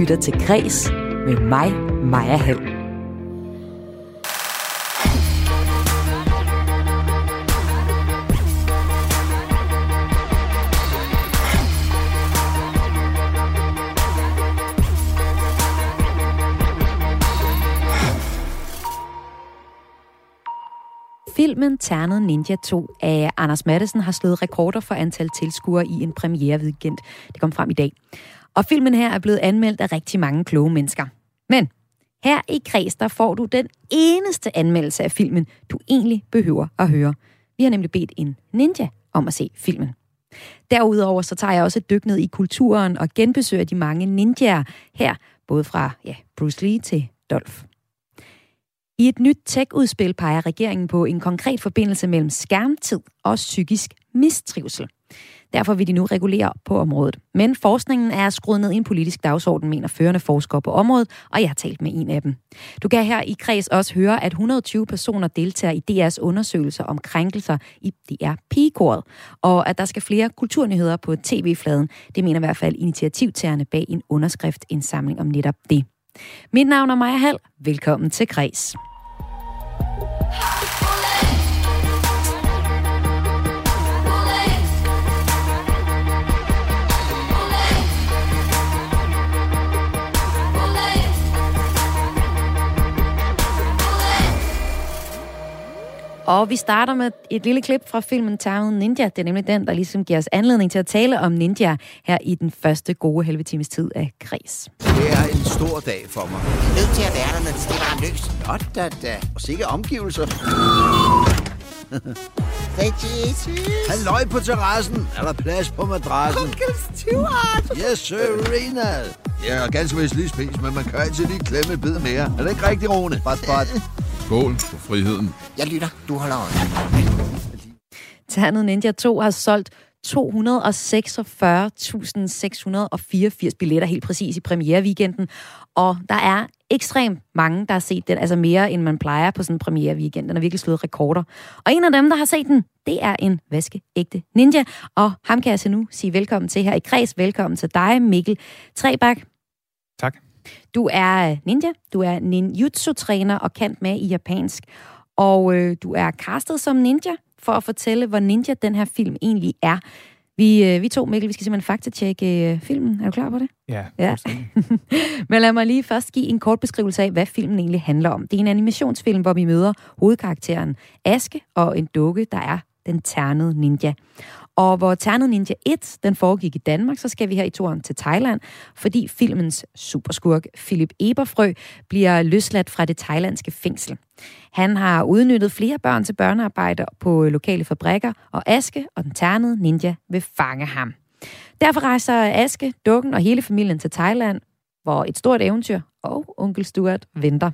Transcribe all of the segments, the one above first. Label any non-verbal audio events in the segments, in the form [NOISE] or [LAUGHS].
lytter til Græs med mig, Maja Hall. Filmen Ternet Ninja 2 af Anders Madsen har slået rekorder for antal tilskuere i en premiere weekend. Det kom frem i dag. Og filmen her er blevet anmeldt af rigtig mange kloge mennesker. Men her i Kreds, der får du den eneste anmeldelse af filmen, du egentlig behøver at høre. Vi har nemlig bedt en ninja om at se filmen. Derudover så tager jeg også et dyk ned i kulturen og genbesøger de mange ninjaer her, både fra ja, Bruce Lee til Dolph. I et nyt tech-udspil peger regeringen på en konkret forbindelse mellem skærmtid og psykisk mistrivsel. Derfor vil de nu regulere på området. Men forskningen er skruet ned i en politisk dagsorden, mener førende forskere på området, og jeg har talt med en af dem. Du kan her i kreds også høre, at 120 personer deltager i DR's undersøgelser om krænkelser i DR Pigekoret, og at der skal flere kulturnyheder på tv-fladen. Det mener i hvert fald initiativtagerne bag en underskriftindsamling om netop det. Mit navn er Maja Hall. Velkommen til Kreds. Og vi starter med et lille klip fra filmen Town Ninja. Det er nemlig den, der ligesom giver os anledning til at tale om ninja her i den første gode halve times tid af Kres. Det er en stor dag for mig. Nødt til at være der, når det stikker løs. Godt da da. Og sikke omgivelser. [LAUGHS] Hey, Jesus. Halløj på terrassen. Er der plads på madrassen? Onkel Stuart. Yes, Serena. Ja, og ganske vist lige spist, men man kan altid lige klemme et bid mere. Er det ikke rigtigt, Rune? Bot, bot. [LAUGHS] Skål for friheden. Jeg lytter. Du holder øje. [LAUGHS] Ternet Ninja 2 har solgt 246.684 billetter helt præcis i premiereweekenden. Og der er ekstremt mange, der har set den, altså mere end man plejer på sådan en premiereweekend. Den har virkelig slået rekorder. Og en af dem, der har set den, det er en vaskeægte ninja. Og ham kan jeg så nu sige velkommen til her i Kreds. Velkommen til dig, Mikkel Trebak. Tak. Du er ninja, du er ninjutsu-træner og kendt med i japansk. Og øh, du er castet som ninja for at fortælle, hvor ninja den her film egentlig er. Vi, øh, vi to, Mikkel, vi skal simpelthen faktatjekke øh, filmen. Er du klar på det? Ja, Ja. [LAUGHS] Men lad mig lige først give en kort beskrivelse af, hvad filmen egentlig handler om. Det er en animationsfilm, hvor vi møder hovedkarakteren Aske og en dukke, der er den ternede ninja. Og hvor Ternet Ninja 1, den foregik i Danmark, så skal vi her i turen til Thailand, fordi filmens superskurk Philip Eberfrø bliver løsladt fra det thailandske fængsel. Han har udnyttet flere børn til børnearbejde på lokale fabrikker, og Aske og den ternede ninja vil fange ham. Derfor rejser Aske, dukken og hele familien til Thailand, hvor et stort eventyr og onkel Stuart venter.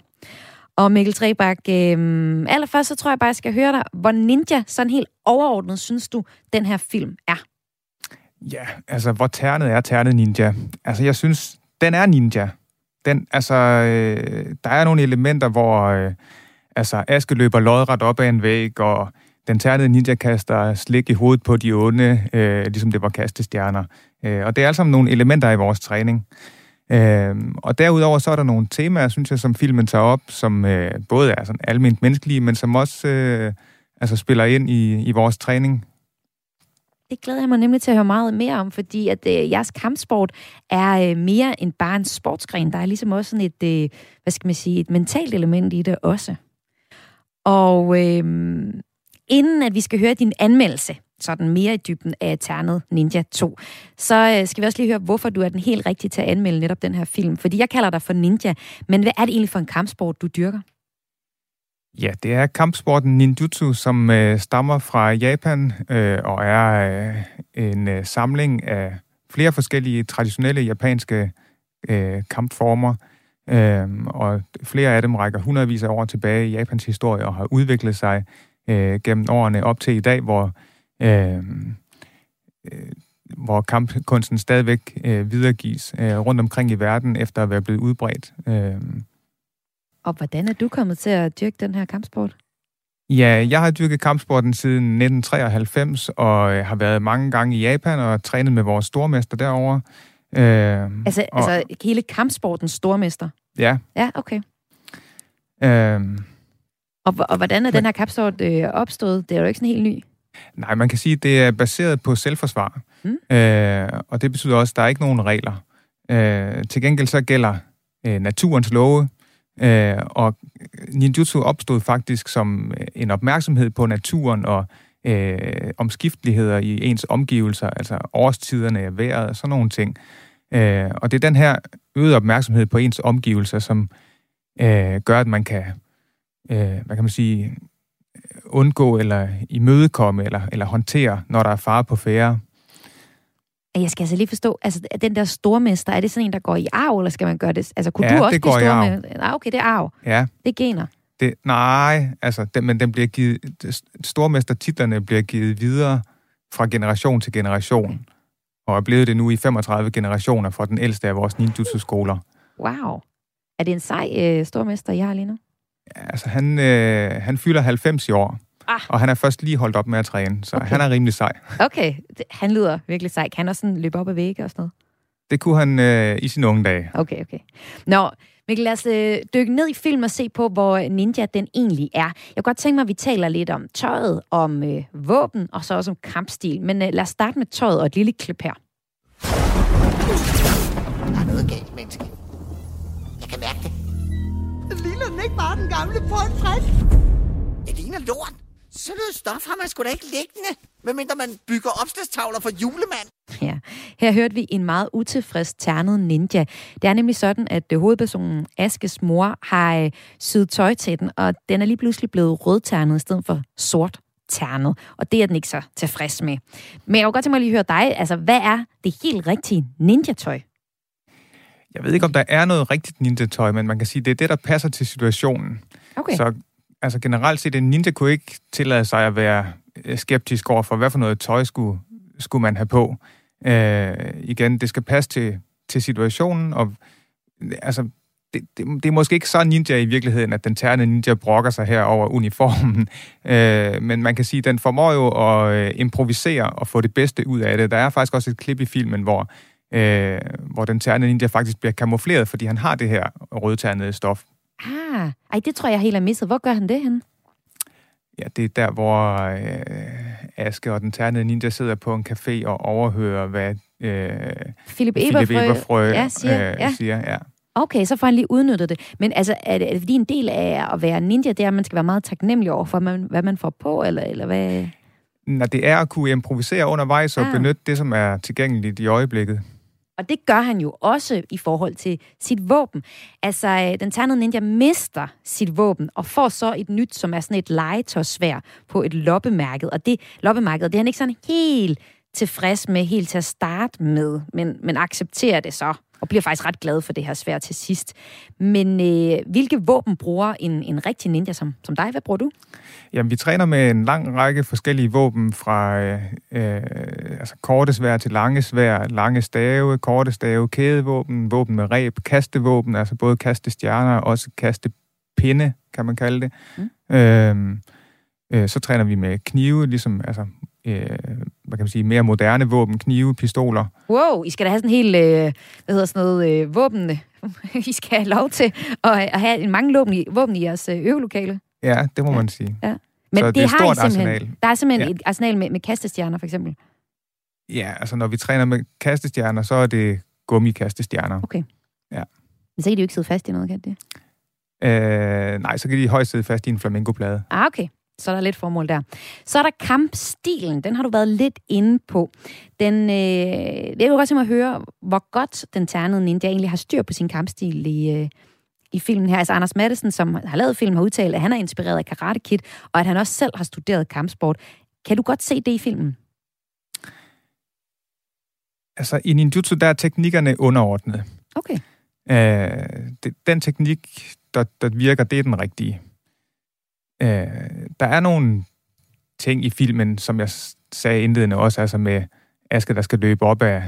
Og Mikkel Trebak, øh, allerførst så tror jeg bare, jeg skal høre dig, hvor ninja sådan helt overordnet synes du, den her film er? Ja, altså, hvor ternet er ternet ninja? Altså, jeg synes, den er ninja. Den, altså, øh, der er nogle elementer, hvor øh, altså, Aske løber lodret op ad en væg, og den ternede ninja kaster slik i hovedet på de onde, øh, ligesom det var kastestjerner. Øh, og det er altså nogle elementer i vores træning. Øh, og derudover så er der nogle temaer, synes jeg, som filmen tager op, som øh, både er sådan almindeligt menneskelige, men som også øh, altså spiller ind i, i vores træning. Det glæder jeg mig nemlig til at høre meget mere om, fordi at øh, jeres kampsport er øh, mere end bare en sportsgren. Der er ligesom også sådan et, øh, hvad skal man sige, et mentalt element i det også. Og øh, inden at vi skal høre din anmeldelse, sådan mere i dybden af Ternet Ninja 2, så øh, skal vi også lige høre, hvorfor du er den helt rigtige til at anmelde netop den her film. Fordi jeg kalder dig for ninja, men hvad er det egentlig for en kampsport, du dyrker? Ja, det er kampsporten ninjutsu, som øh, stammer fra Japan øh, og er øh, en øh, samling af flere forskellige traditionelle japanske øh, kampformer. Øh, og flere af dem rækker hundredvis af år tilbage i Japans historie og har udviklet sig øh, gennem årene op til i dag, hvor, øh, øh, hvor kampkunsten stadigvæk øh, videregives øh, rundt omkring i verden efter at være blevet udbredt. Øh, Og hvordan er du kommet til at dyrke den her kampsport? Ja, jeg har dyrket kampsporten siden 1993 og øh, har været mange gange i Japan og trænet med vores stormester derovre. Øh, Altså, og, altså hele kampsportens stormester. Ja. Ja, okay. Øh, Og, og hvordan er den her kampsport øh, opstået? Det er jo ikke sådan helt ny. Nej, man kan sige, at det er baseret på selvforsvar. Mm. Øh, og det betyder også, at der er ikke nogen regler. Øh, til gengæld så gælder øh, naturens love, øh, og ninjutsu opstod faktisk som øh, en opmærksomhed på naturen og øh, omskifteligheder i ens omgivelser, altså årstiderne, vejret og sådan nogle ting. Øh, og det er den her øgede opmærksomhed på ens omgivelser, som øh, gør, at man kan, øh, hvad kan man sige, undgå eller imødekomme eller, eller håndtere, når der er fare på færre. Jeg skal altså lige forstå, altså den der stormester, er det sådan en, der går i arv, eller skal man gøre det? Altså, kunne Ja, du også det blive går arv. stormester? Nej, okay, det er arv. Ja, Det er gener. det, nej, altså, den, men den bliver givet, stormestertitlerne bliver givet videre fra generation til generation, og er blevet det nu i 35 generationer fra den ældste af vores ninjutsu-skoler. Wow. Er det en sej øh, stormester, I har lige nu? Altså, han, øh, han fylder 90 i år, Ah. og han er først lige holdt op med at træne, så Okay. han er rimelig sej. Okay, han lyder virkelig sej. Kan han også sådan løbe op ad vægge og sådan noget? Det kunne han øh, i sine unge dage. Okay, okay. Nå, Mikkel, lad os øh, dykke ned i film og se på, hvor ninja den egentlig er. Jeg kunne godt tænke mig, at vi taler lidt om tøjet, om øh, våben og så også om kampstil. Men øh, lad os starte med tøjet og et lille klip her. Der er noget galt, menneske. Jeg kan mærke det. Ligner den ikke bare den gamle Paul Frisk? Det ligner lort. Sådan noget stof har man sgu da ikke liggende. Medmindre man bygger opslagstavler for julemand. Ja. Her hørte vi en meget utilfreds ternet ninja. Det er nemlig sådan, at øh, hovedpersonen Askes mor har øh, syet tøj til den, og den er lige pludselig blevet rødternet i stedet for sort ternet. Og det er den ikke så tilfreds med. Men jeg kunne godt tænke mig lige at høre dig. Altså, hvad er det helt rigtige ninja-tøj? Jeg ved ikke, om der er noget rigtigt ninja-tøj, men man kan sige, det er det, der passer til situationen. Okay. Så altså generelt set, en ninja kunne ikke tillade sig at være øh, skeptisk over for, hvad for noget tøj skulle, skulle man have på. Øh, igen, det skal passe til, til situationen, og altså, det, det, det er måske ikke så ninja i virkeligheden, at den tærne ninja brokker sig her over uniformen, [LAUGHS] øh, men man kan sige, at den formår jo at øh, improvisere og få det bedste ud af det. Der er faktisk også et klip i filmen, hvor, øh, hvor den tærne ninja faktisk bliver kamufleret, fordi han har det her rødternede stof. Ah, ej, det tror jeg helt er misset. Hvor gør han det hen? Ja, det er der, hvor øh, Aske og den ternede ninja sidder på en café og overhører, hvad øh, Philip Philip Eberfrø, Eberfrø ja, siger, øh, ja. siger. Ja. Okay, så får han lige udnyttet det. Men altså, er det, er det fordi en del af at være ninja, det er, at man skal være meget taknemmelig over for, hvad man, hvad man får på, eller, eller hvad? Når det er at kunne improvisere undervejs og Ah. benytte det, som er tilgængeligt i øjeblikket. Og det gør han jo også i forhold til sit våben. Altså, øh, den ternede ninja mister sit våben og får så et nyt, som er sådan et legetøjsvær på et loppemærket. Og det loppemærket, det er han ikke sådan helt tilfreds med helt til at starte med, men, men accepterer det så og bliver faktisk ret glad for det her svær til sidst. Men øh, hvilke våben bruger en, en rigtig ninja som, som dig? Hvad bruger du? Jamen, vi træner med en lang række forskellige våben, fra øh, øh, altså korte svær til lange svær, lange stave, korte stave, kædevåben, våben med ræb, kastevåben, altså både kastestjerner og også kastepinde, kan man kalde det. Mm. Øh, øh, så træner vi med knive, ligesom altså, øh, hvad kan man sige, mere moderne våben, knive, pistoler. Wow, I skal da have sådan en helt, øh, hvad hedder sådan noget, øh, våben. [LAUGHS] I skal have lov til at, at have en mange våben i, våben i jeres øh, øvelokale. Ja, det må Ja. man sige. Men Så det er et har I stort simpelthen. arsenal. Der er simpelthen Ja. et arsenal med, med kastestjerner, for eksempel. Ja, altså når vi træner med kastestjerner, så er det gummikastestjerner. Men så kan de jo ikke sidde fast i noget, kan de? Øh, nej, så kan de højst sidde fast i en flamingoplade. Ah, okay. Så er der lidt formål der. Så er der kampstilen. Den har du været lidt inde på. Den, øh, jeg vil godt tænke mig at høre, hvor godt den ternede ninja egentlig har styr på sin kampstil i, øh, i filmen her. Altså Anders Madsen, som har lavet filmen, har udtalt, at han er inspireret af Karate Kid, og at han også selv har studeret kampsport. Kan du godt se det i filmen? Altså i ninjutsu, der er teknikkerne underordnet. Okay. Øh, det, den teknik, der, der virker, det er den rigtige. Øh, der er nogle ting i filmen, som jeg sagde indledende også, altså med Aske, der skal løbe op af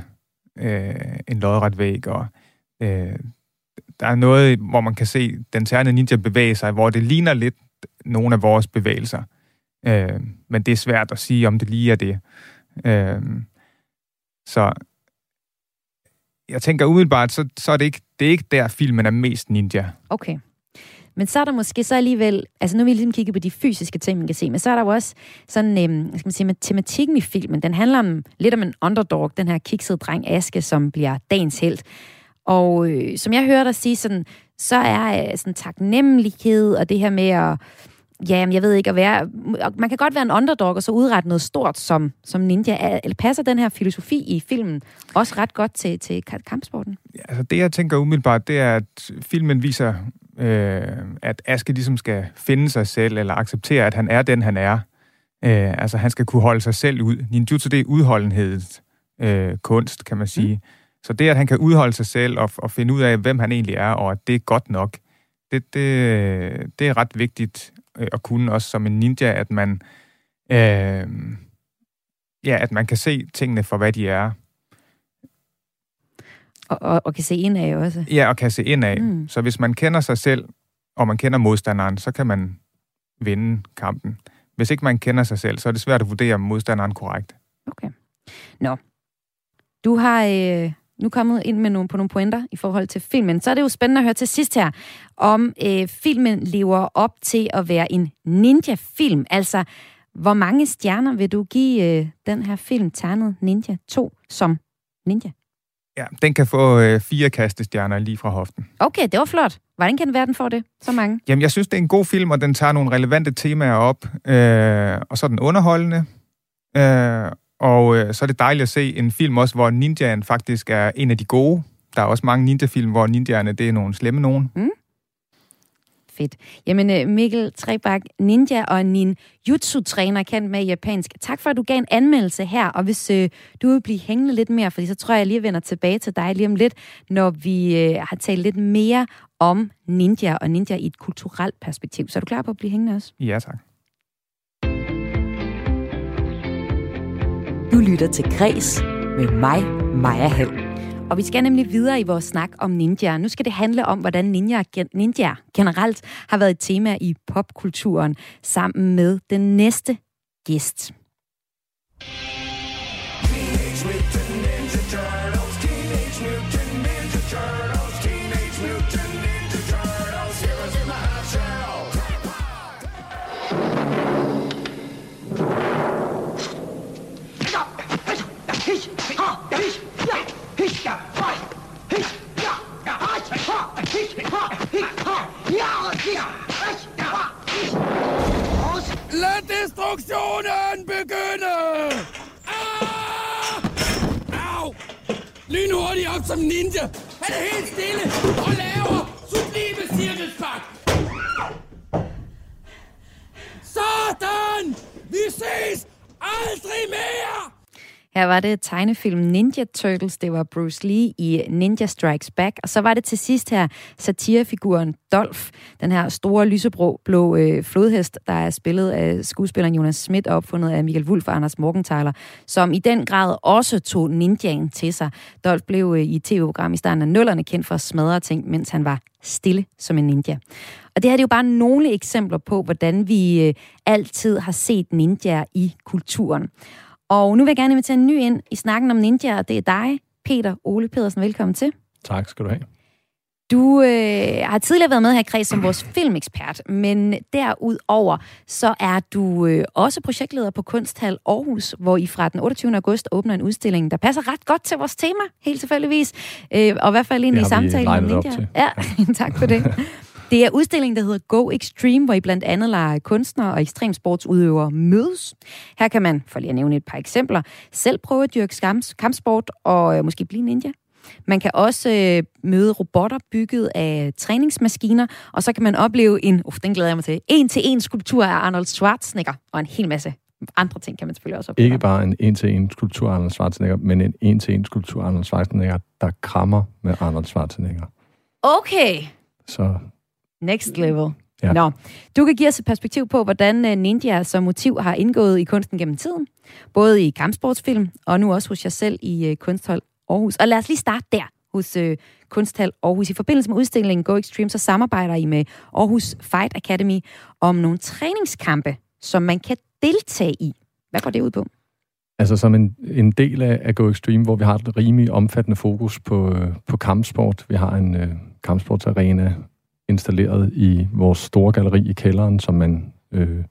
øh, en lodret væg, og øh, der er noget, hvor man kan se den tærne ninja bevæge sig, hvor det ligner lidt nogle af vores bevægelser. Øh, men det er svært at sige, om det lige er det. Øh, så jeg tænker umiddelbart, så, så er det ikke, det er ikke der, filmen er mest ninja. Okay. Men så er der måske så alligevel, altså nu vil vi ligesom kigge på de fysiske ting, man kan se, men så er der jo også sådan, øhm, skal man sige, med tematikken i filmen, den handler om, lidt om en underdog, den her kiksede dreng Aske, som bliver dagens held. Og øh, som jeg hører dig sige, sådan, så er øh, sådan taknemmelighed og det her med at, ja, jeg ved ikke, at være, man kan godt være en underdog og så udrette noget stort som, som ninja. Eller passer den her filosofi i filmen også ret godt til, til kampsporten? Altså det, jeg tænker umiddelbart, det er, at filmen viser, øh, at Aske ligesom skal finde sig selv, eller acceptere, at han er den, han er. Øh, altså han skal kunne holde sig selv ud. Ninjutsu, det er udholdenhedens øh, kunst, kan man sige. Mm. Så det, at han kan udholde sig selv og, og finde ud af, hvem han egentlig er, og at det er godt nok, det, det, det er ret vigtigt øh, at kunne også som en ninja, at man, øh, ja, at man kan se tingene for, hvad de er. Og, og, og kan se ind af også. Ja, og kan se ind af. Mm. Så hvis man kender sig selv, og man kender modstanderen, så kan man vinde kampen. Hvis ikke man kender sig selv, så er det svært at vurdere modstanderen korrekt. Okay. Nå. Du har øh, nu kommet ind med nogle, på nogle pointer i forhold til filmen. Så er det jo spændende at høre til sidst her, om øh, filmen lever op til at være en ninja-film. Altså, hvor mange stjerner vil du give øh, den her film, Ternet Ninja 2, som ninja? Ja, den kan få øh, fire kastestjerner lige fra hoften. Okay, det var flot. Hvordan kan den være, den får det? Så mange? Jamen, jeg synes, det er en god film, og den tager nogle relevante temaer op. Øh, og så er den underholdende. Øh, og øh, så er det dejligt at se en film også, hvor ninjaen faktisk er en af de gode. Der er også mange ninja-film, hvor ninjaerne det er nogle slemme nogen. Mm. Fedt. Jamen øh, Mikkel Trebak, ninja og ninjutsu-træner kendt med japansk. Tak for, at du gav en anmeldelse her, og hvis øh, du vil blive hængende lidt mere, fordi så tror jeg, jeg lige vender tilbage til dig lige om lidt, når vi øh, har talt lidt mere om ninja og ninja i et kulturelt perspektiv. Så er du klar på at blive hængende også? Ja, tak. Du lytter til Græs med mig, Maja Hall. Og vi skal nemlig videre i vores snak om ninja. Nu skal det handle om, hvordan ninja, ninja generelt har været et tema i popkulturen, sammen med den næste gæst. Lad destruktionen begynde! Ah! Au! Lyn hurtigt op som ninja! Han er helt stille og laver sublime cirkelspark! Sådan! Vi ses aldrig mere! Her var det tegnefilm Ninja Turtles, det var Bruce Lee i Ninja Strikes Back. Og så var det til sidst her satirefiguren Dolph, den her store lysebrå blå, øh, flodhest, der er spillet af skuespilleren Jonas Schmidt og opfundet af Michael Wulff og Anders Morgenthaler, som i den grad også tog ninjaen til sig. Dolph blev øh, i tv-program i starten af nullerne kendt for at smadre ting, mens han var stille som en ninja. Og det her det er jo bare nogle eksempler på, hvordan vi øh, altid har set ninjaer i kulturen. Og nu vil jeg gerne invitere en ny ind i snakken om ninja, og det er dig, Peter Ole Pedersen. Velkommen til. Tak skal du have. Du øh, har tidligere været med her i Kreds som vores filmekspert, men derudover så er du øh, også projektleder på Kunsthal Aarhus, hvor I fra den 28. august åbner en udstilling, der passer ret godt til vores tema, helt tilfældigvis. Øh, og i hvert fald ind i samtalen om ninja. Ja, [LAUGHS] tak for det. [LAUGHS] Det er udstillingen, der hedder Go Extreme, hvor I blandt andet lader kunstnere og ekstremsportsudøvere mødes. Her kan man, for lige at nævne et par eksempler, selv prøve at dyrke kampsport og øh, måske blive ninja. Man kan også øh, møde robotter bygget af træningsmaskiner, og så kan man opleve en, uff, den glæder jeg mig til, en-til-en skulptur af Arnold Schwarzenegger, og en hel masse andre ting kan man selvfølgelig også opleve. Ikke bare en en-til-en skulptur af Arnold Schwarzenegger, men en en-til-en skulptur af Arnold Schwarzenegger, der krammer med Arnold Schwarzenegger. Okay. Så Next level. Ja. Nå, du kan give os et perspektiv på, hvordan øh, ninja som motiv har indgået i kunsten gennem tiden. Både i kampsportsfilm, og nu også hos jer selv i uh, Kunsthal Aarhus. Og lad os lige starte der hos Kunsthal Aarhus. I forbindelse med udstillingen Go Extreme, så samarbejder I med Aarhus Fight Academy om nogle træningskampe, som man kan deltage i. Hvad går det ud på? Altså som en, en del af, af Go Extreme, hvor vi har et rimelig omfattende fokus på, øh, på kampsport. Vi har en øh, kampsportsarena installeret i vores store galleri i kælderen, som man øh,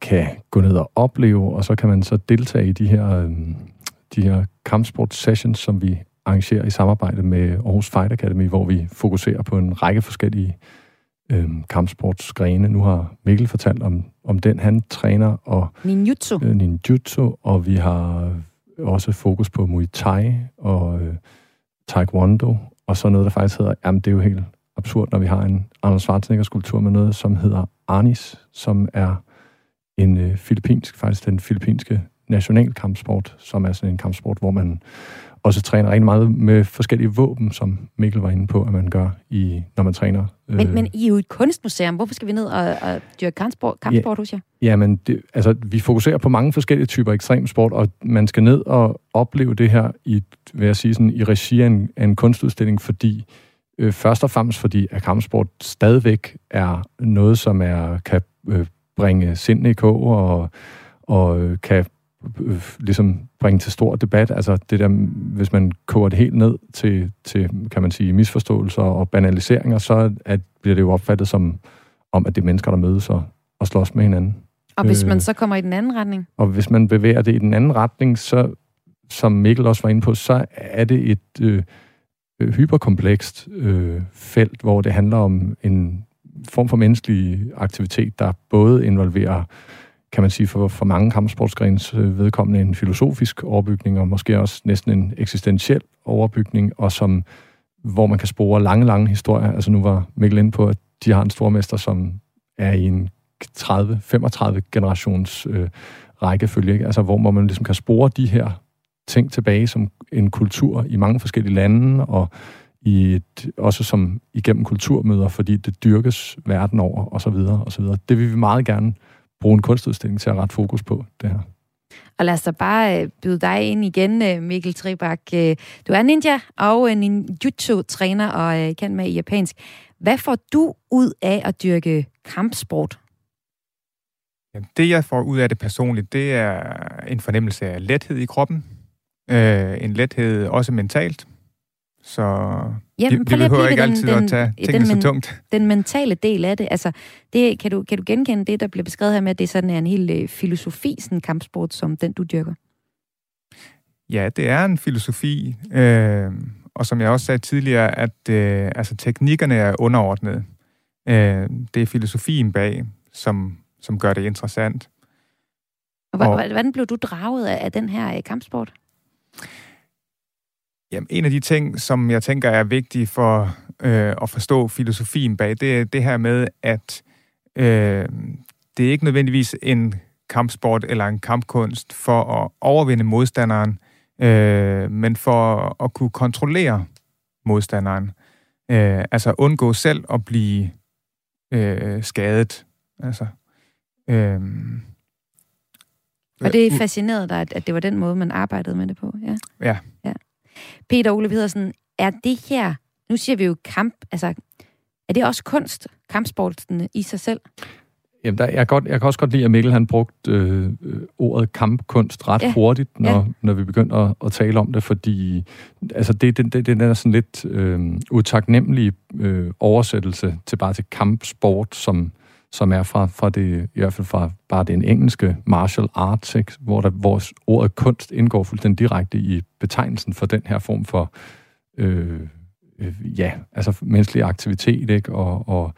kan gå ned og opleve, og så kan man så deltage i de her, øh, de her kampsport sessions, som vi arrangerer i samarbejde med Aarhus Fight Academy, hvor vi fokuserer på en række forskellige øh, kampsportsgrene. Nu har Mikkel fortalt om, om den, han træner, og Ninjutsu. øh, ninjutsu, og vi har også fokus på Muay Thai og øh, Taekwondo, og så noget, der faktisk hedder, jamen det er jo helt absurd, når vi har en Arnold Schwarzenegger-skulptur med noget, som hedder Arnis, som er en øh, filippinsk, faktisk den filippinske nationalkampsport, som er sådan en kampsport, hvor man også træner rigtig meget med forskellige våben, som Mikkel var inde på, at man gør, i, når man træner. øh, Men, men I er jo et kunstmuseum. Hvorfor skal vi ned og, og dyrke kampsport, kampsport hos jer? Jamen, det, altså, vi fokuserer på mange forskellige typer ekstremsport, og man skal ned og opleve det her i, vil jeg sige, sådan, i regi af en, af en kunstudstilling, fordi øh, først og fremmest fordi, at kampsport stadigvæk er noget, som er kan øh, bringe sindene i kog og, og øh, kan øh, ligesom bringe til stor debat. Altså det der, hvis man koger det helt ned til, til kan man sige, misforståelser og banaliseringer, så at, bliver det jo opfattet som, om, at det er mennesker, der mødes og, og slås med hinanden. Og hvis Øh. man så kommer i den anden retning? Og hvis man bevæger det i den anden retning, så, som Mikkel også var inde på, så er det et øh, øh, hyperkomplekst øh, felt, hvor det handler om en form for menneskelig aktivitet, der både involverer, kan man sige, for, for mange kampsportsgrens øh, vedkommende en filosofisk overbygning, og måske også næsten en eksistentiel overbygning, og som, hvor man kan spore lange, lange historier. Altså nu var Mikkel inde på, at de har en stormester, som er i en 30-35 generations øh, rækkefølge, ikke? altså hvor hvor man ligesom kan spore de her ting tilbage som en kultur i mange forskellige lande, og i et, også som igennem kulturmøder, fordi det dyrkes verden over, og så videre, og så videre. Det vil vi meget gerne bruge en kunstudstilling til at rette fokus på, det her. Og lad os da bare øh, byde dig ind igen, øh, Mikkel Trebak. Øh, Du er ninja og ninjutsu-træner og kendt med i japansk. Hvad får du ud af at dyrke kampsport? Jamen, det, jeg får ud af det personligt, det er en fornemmelse af lethed i kroppen. Øh, en lethed også mentalt. Så Jamen, vi, vi behøver ikke ved altid den- at tage den- tingene den så men- tungt. Den mentale del af det, altså, det, kan, du, kan du genkende det, der bliver beskrevet her med, at det sådan er en hel øh, filosofi, sådan en kampsport, som den du dyrker? Ja, det er en filosofi, øh, og som jeg også sagde tidligere, at øh, altså, teknikkerne er underordnet. Øh, det er filosofien bag, som, som gør det interessant. Og... Og- hvordan blev du draget af, af den her øh, kampsport? Jamen, en af de ting, som jeg tænker er vigtige for øh, at forstå filosofien bag, det er det her med, at øh, det er ikke nødvendigvis en kampsport eller en kampkunst for at overvinde modstanderen, øh, men for at kunne kontrollere modstanderen. Øh, altså undgå selv at blive øh, skadet. Altså, øh, Og det fascinerede dig, at, at det var den måde, man arbejdede med det på? Ja. Ja. ja. Peter Ole Pedersen, er det her, nu siger vi jo kamp, altså, er det også kunst, kampsporten i sig selv? Jamen, der, jeg, godt, jeg kan også godt lide, at Mikkel han brugte øh, ordet kampkunst ret Ja. hurtigt, når, ja. når vi begyndte at, at tale om det, fordi altså, det, det, det, det er sådan lidt øh, utaknemmelig øh, oversættelse til bare til kampsport, som, som er fra, fra det, i hvert fald fra bare den engelske martial arts, ikke? hvor, der, hvor ordet kunst indgår fuldstændig direkte i betegnelsen for den her form for øh, øh, ja, altså menneskelig aktivitet, ikke? Og, og,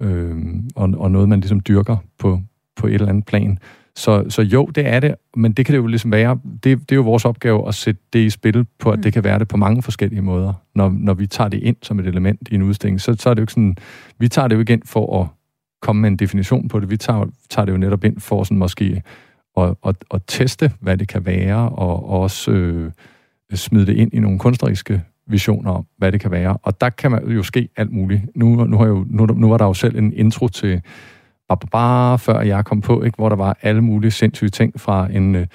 øh, og, og noget, man ligesom dyrker på, på et eller andet plan. Så, så jo, det er det, men det kan det jo ligesom være, det, det er jo vores opgave at sætte det i spil på, at Mm. det kan være det på mange forskellige måder. Når, når vi tager det ind som et element i en udstilling, så, så er det jo ikke sådan, vi tager det jo ind for at komme med en definition på det, vi tager, tager det jo netop ind for sådan måske at, at, at teste, hvad det kan være, og, og også øh, smide det ind i nogle kunstneriske visioner om, hvad det kan være. Og der kan man jo ske alt muligt. Nu, nu, har jo, nu, nu var der jo selv en intro til bare før jeg kom på, ikke, hvor der var alle mulige sindssyge ting fra en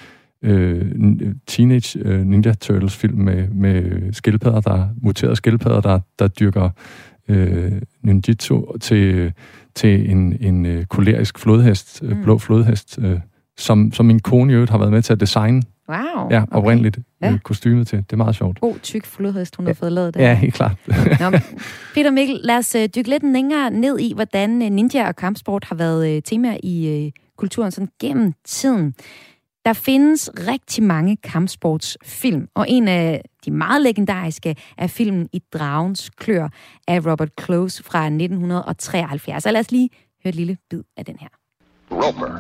øh, Teenage øh, Ninja Turtles film med, med skildpadder, der muterede skildpadder, der, der dyrker øh, ninjitsu til, til en, en øh, kolerisk flodhest, øh, Mm. blå flodhest, øh, som, som min kone i øvrigt har været med til at designe. Wow. Ja, oprindeligt Ja. ja. kostymet til. Det er meget sjovt. God, tyk flodhest, hun har fået lavet der. Ja, helt klart. [LAUGHS] Nå, Peter Mikkel, lad os øh, dykke lidt længere ned i, hvordan øh, ninja og kampsport har været øh, tema i øh, kulturen sådan gennem tiden. Der findes rigtig mange kampsportsfilm, og en af de meget legendariske er filmen I Dragens Klør af Robert Close fra 1973. Så lad os lige høre et lille bid af den her. Roper,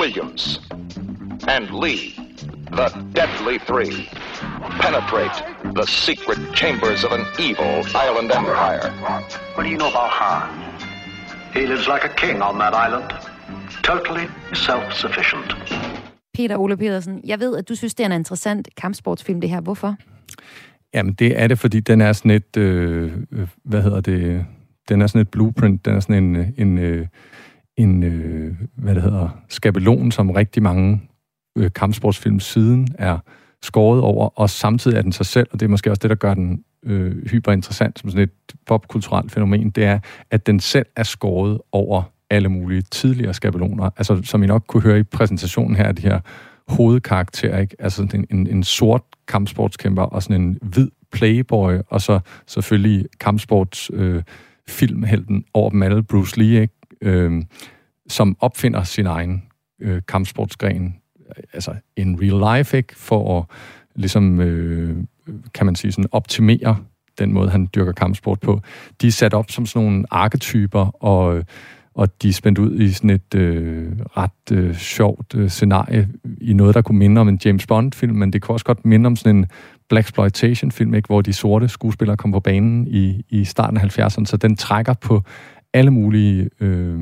Williams, and Lee, the deadly three, penetrate the secret chambers of an evil island empire. What do you know about Han? He lives like a king on that island, totally self-sufficient. Peter Ole Pedersen, jeg ved, at du synes, det er en interessant kampsportsfilm, det her. Hvorfor? Jamen, det er det, fordi den er sådan et, øh, øh hvad hedder det, den er sådan et blueprint, den er sådan en, øh, en, øh, en øh, hvad det hedder, skabelon, som rigtig mange øh, kampsportsfilm siden er skåret over, og samtidig er den sig selv, og det er måske også det, der gør den øh, hyperinteressant som sådan et popkulturelt fænomen, det er, at den selv er skåret over alle mulige tidligere skabeloner. Altså, som I nok kunne høre i præsentationen her, de her hovedkarakterer, ikke? Altså sådan en, en, en sort kampsportskæmper og sådan en hvid playboy, og så selvfølgelig kampsports øh, filmhelten over dem alle, Bruce Lee, ikke? Øh, som opfinder sin egen øh, kampsportsgren, altså in real life, ikke? For at ligesom, øh, kan man sige, sådan optimere den måde, han dyrker kampsport på. De er sat op som sådan nogle arketyper, og, og de er spændt ud i sådan et øh, ret øh, sjovt øh, scenarie i noget, der kunne minde om en James Bond-film, men det kunne også godt minde om sådan en Blaxploitation-film, ikke? hvor de sorte skuespillere kom på banen i, i starten af 70'erne, så den trækker på alle mulige... Øh,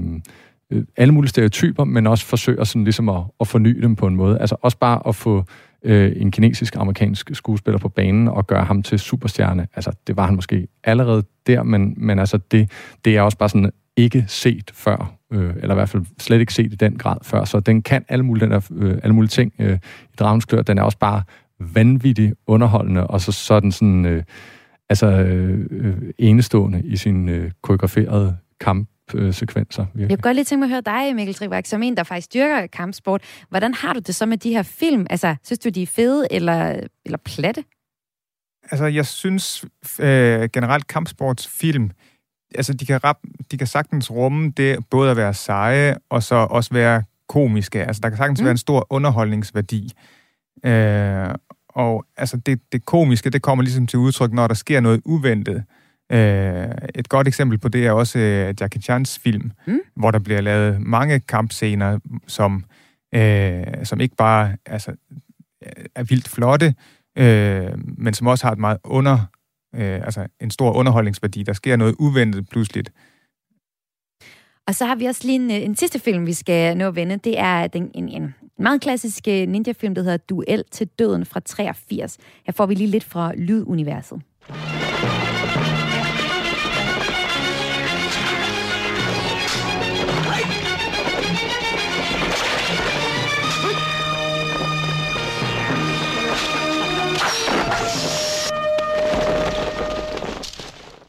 øh, alle mulige stereotyper, men også forsøger sådan ligesom at, at forny dem på en måde. Altså også bare at få øh, en kinesisk-amerikansk skuespiller på banen og gøre ham til superstjerne. Altså, det var han måske allerede der, men, men altså, det, det er også bare sådan ikke set før, øh, eller i hvert fald slet ikke set i den grad før. Så den kan alle mulige, den der, øh, alle mulige ting øh, i Dragens Klør. Den er også bare vanvittigt underholdende, og så, så er den sådan, øh, altså, øh, øh, enestående i sin øh, koreograferede kamp øh, sekvenser. Virkelig. Jeg kunne godt lige tænke mig at høre dig, Mikkel Trivak, som en, der faktisk dyrker kampsport. Hvordan har du det så med de her film? Altså, synes du, de er fede eller, eller platte? Altså, jeg synes øh, generelt kampsportsfilm, altså, de kan, rap, de kan sagtens rumme det både at være seje, og så også være komiske. Altså, der kan sagtens mm. være en stor underholdningsværdi. Øh, og altså, det, det komiske, det kommer ligesom til udtryk, når der sker noget uventet. Øh, et godt eksempel på det er også øh, Jackie Chans film, mm. hvor der bliver lavet mange kampscener, som, øh, som ikke bare altså, er vildt flotte, øh, men som også har et meget under, øh, altså en stor underholdningsværdi. Der sker noget uventet pludseligt. Og så har vi også lige en, øh, en sidste film, vi skal nå at vende. Det er den, en, en meget klassisk øh, ninja-film, der hedder Duel til døden fra 83. Her får vi lige lidt fra lyduniverset.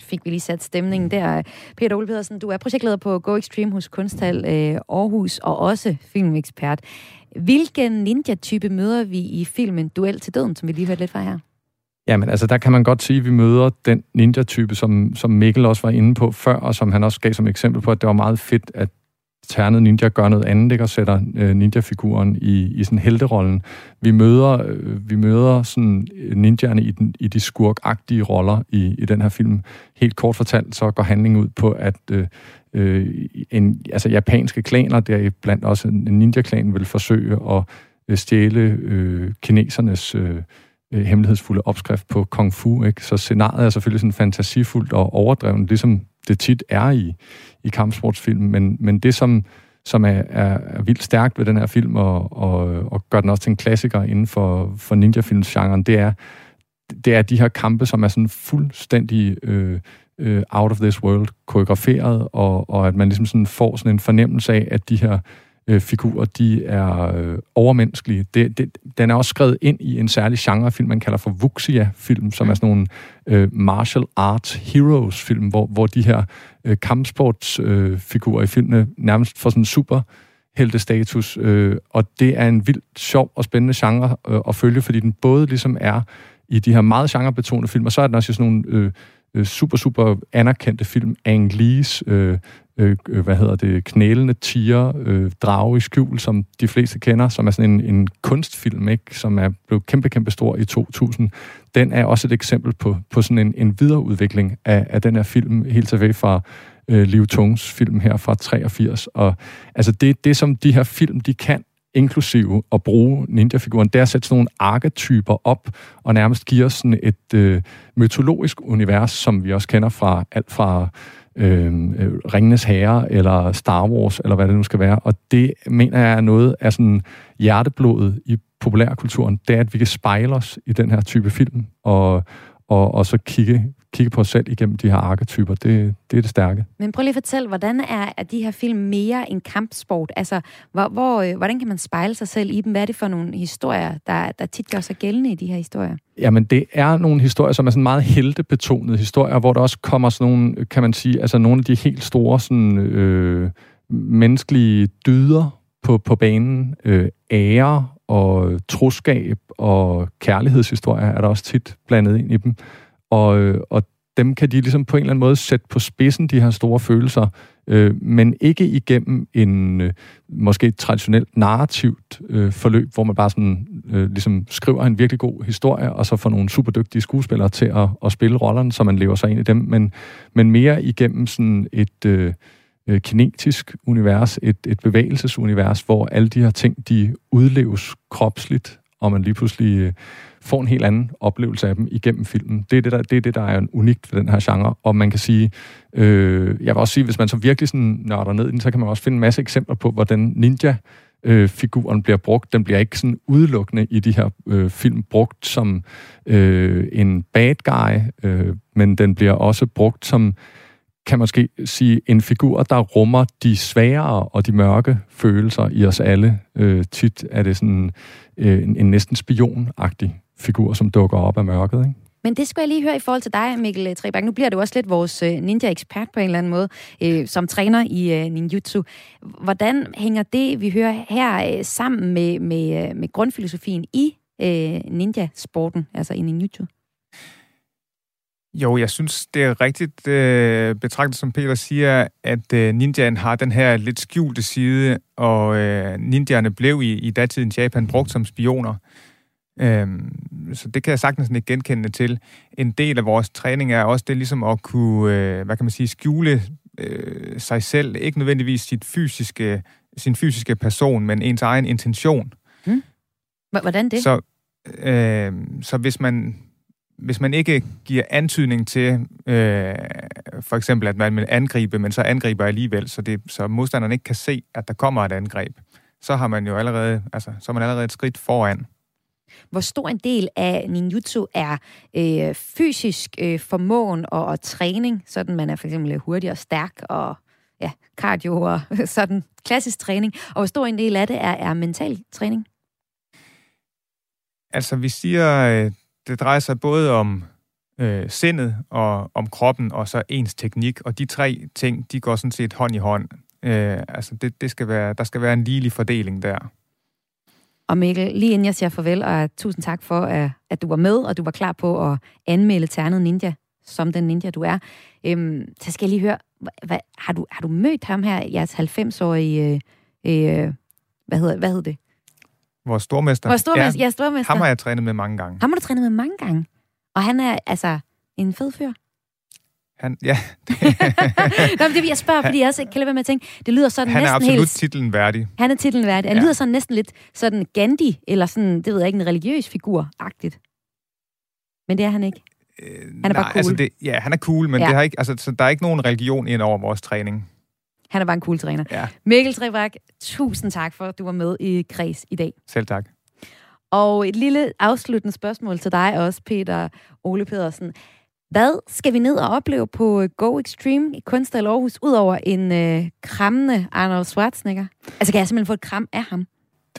Fik vi lige sat stemningen der. Peter Ole Pedersen, du er projektleder på Go Extreme hos Kunsthal øh, Aarhus, og også filmekspert. Hvilken ninja-type møder vi i filmen Duel til døden, som vi lige hørte lidt fra her? Jamen, altså der kan man godt sige, at vi møder den ninja-type, som, som Mikkel også var inde på før, og som han også gav som eksempel på, at det var meget fedt, at Ternet Ninja gør noget andet, ikke? og sætter øh, ninja-figuren i, i sådan helterollen. Vi møder, øh, vi møder sådan øh, ninjaerne i, den, i de skurkagtige roller i, i den her film. Helt kort fortalt, så går handlingen ud på, at øh, øh, en, altså japanske klaner, der blandt også en ninja-klan, vil forsøge at øh, stjæle øh, kinesernes øh, øh, hemmelighedsfulde opskrift på kung fu. Ikke? Så scenariet er selvfølgelig sådan fantasifuldt og overdrevet, ligesom det tit er i, i kampsportsfilm, men, men det, som, som er, er, er vildt stærkt ved den her film, og, og, og gør den også til en klassiker inden for, for ninja-filmsgenren, det er, det er de her kampe, som er sådan fuldstændig øh, øh, out of this world koreograferet, og, og at man ligesom sådan får sådan en fornemmelse af, at de her øh, figurer, de er øh, overmenneskelige. Det, det, den er også skrevet ind i en særlig genrefilm, man kalder for Wuxia-film, som er sådan nogle øh, martial arts heroes-film, hvor, hvor de her øh, kampsportsfigurer øh, i filmene nærmest får sådan super heltestatus, øh, og det er en vildt sjov og spændende genre øh, at følge, fordi den både ligesom er i de her meget genrebetonede film, og så er den også i sådan nogle øh, øh super, super anerkendte film. Ang Lees, øh, Øh, øh, hvad hedder det, knælende tiger, øh, drage i skjul, som de fleste kender, som er sådan en, en kunstfilm, ikke? som er blevet kæmpe, kæmpe stor i 2000. Den er også et eksempel på, på sådan en, en videreudvikling af, af den her film, helt tilbage fra øh, Liv Tungs film her fra 83. Og altså det, det, som de her film, de kan, inklusive at bruge ninja-figuren, det er at sætte sådan nogle arketyper op, og nærmest give os sådan et øh, mytologisk univers, som vi også kender fra alt fra Øh, øh, Ringenes Herre, eller Star Wars, eller hvad det nu skal være. Og det mener jeg er noget af sådan hjerteblodet i populærkulturen, det er, at vi kan spejle os i den her type film, og, og, og så kigge, kigge på os selv igennem de her arketyper. Det, det er det stærke. Men prøv lige at fortælle, hvordan er, er de her film mere en kampsport? Altså, hvor, hvor, øh, hvordan kan man spejle sig selv i dem? Hvad er det for nogle historier, der, der tit gør sig gældende i de her historier? Jamen, det er nogle historier, som er sådan meget heltebetonede historier, hvor der også kommer sådan nogle, kan man sige, altså nogle af de helt store sådan, øh, menneskelige dyder på, på banen. Øh, ære og troskab og kærlighedshistorier er der også tit blandet ind i dem. Og, øh, og dem kan de ligesom på en eller anden måde sætte på spidsen, de her store følelser, øh, men ikke igennem en øh, måske traditionelt narrativt øh, forløb, hvor man bare sådan øh, ligesom skriver en virkelig god historie, og så får nogle super dygtige skuespillere til at, at spille rollerne, så man lever sig ind i dem, men, men mere igennem sådan et øh, øh kinetisk univers, et, et bevægelsesunivers, hvor alle de her ting, de udleves kropsligt, og man lige pludselig øh, får en helt anden oplevelse af dem igennem filmen. Det er det, der, det er, det, der er unikt ved den her genre. Og man kan sige, øh, jeg vil også sige, hvis man så virkelig sådan nørder ned i den, så kan man også finde en masse eksempler på, hvordan ninja øh, figuren bliver brugt. Den bliver ikke sådan udelukkende i de her øh, film brugt som øh, en bad guy, øh, men den bliver også brugt som kan man måske sige, en figur, der rummer de svære og de mørke følelser i os alle. Øh, tit er det sådan øh, en, en næsten spionagtig figur, som dukker op af mørket. Ikke? Men det skal jeg lige høre i forhold til dig, Mikkel Trebak. Nu bliver du også lidt vores øh, ninja-ekspert på en eller anden måde, øh, som træner i øh, ninjutsu. Hvordan hænger det, vi hører her, øh, sammen med, med, øh, med grundfilosofien i øh, ninja-sporten, altså i ninjutsu? Jo, jeg synes, det er rigtigt øh, betragtet, som Peter siger, at øh, ninjaen har den her lidt skjulte side, og øh, ninjaerne blev i, i datidens Japan brugt som spioner. Øhm, så det kan jeg sagtens ikke genkende til. En del af vores træning er også det ligesom at kunne, øh, hvad kan man sige, skjule øh, sig selv. Ikke nødvendigvis sit fysiske, sin fysiske person, men ens egen intention. Hmm. Hvordan det? Så, øh, så hvis man hvis man ikke giver antydning til, øh, for eksempel, at man vil angribe, men så angriber alligevel, så, det, så modstanderen ikke kan se, at der kommer et angreb, så har man jo allerede, altså, så er man allerede et skridt foran. Hvor stor en del af ninjutsu er øh, fysisk øh, formåen og, og træning, sådan man er for eksempel øh, hurtig og stærk og ja, cardio og [LAUGHS] sådan klassisk træning, og hvor stor en del af det er, er mental træning? Altså, vi siger, øh, det drejer sig både om øh, sindet og om kroppen og så ens teknik, og de tre ting, de går sådan set hånd i hånd. Øh, altså, det, det skal være, der skal være en ligelig fordeling der. Og Mikkel, lige inden jeg siger farvel, og tusind tak for, at, du var med, og du var klar på at anmelde Ternet Ninja, som den ninja, du er. Øhm, så skal jeg lige høre, hvad, har, du, har du mødt ham her, jeres 90-årige, øh, øh, hvad, hedder, hvad hedder det? Vores stormester. Vores stormester, ja, ja stormester. Ham har jeg trænet med mange gange. Ham har du trænet med mange gange. Og han er altså en fed fyr. Han, ja. [LAUGHS] Nå, men det vil jeg spørge, fordi jeg også kan lade være med at tænke, det lyder sådan han næsten helt... Han er absolut helt... titlen værdig. Han er titlen værdig. Han ja. lyder sådan næsten lidt sådan Gandhi, eller sådan, det ved jeg ikke, en religiøs figur-agtigt. Men det er han ikke. Øh, han er nej, bare cool. Altså det, ja, han er cool, men ja. det har ikke, altså, så der er ikke nogen religion ind over vores træning. Han er bare en cool træner. Ja. Mikkel Trebak, tusind tak for, at du var med i Kreds i dag. Selv tak. Og et lille afsluttende spørgsmål til dig også, Peter Ole Pedersen. Hvad skal vi ned og opleve på Go Extreme i Kunsthal Aarhus, udover en øh, krammende Arnold Schwarzenegger? Altså, kan jeg simpelthen få et kram af ham?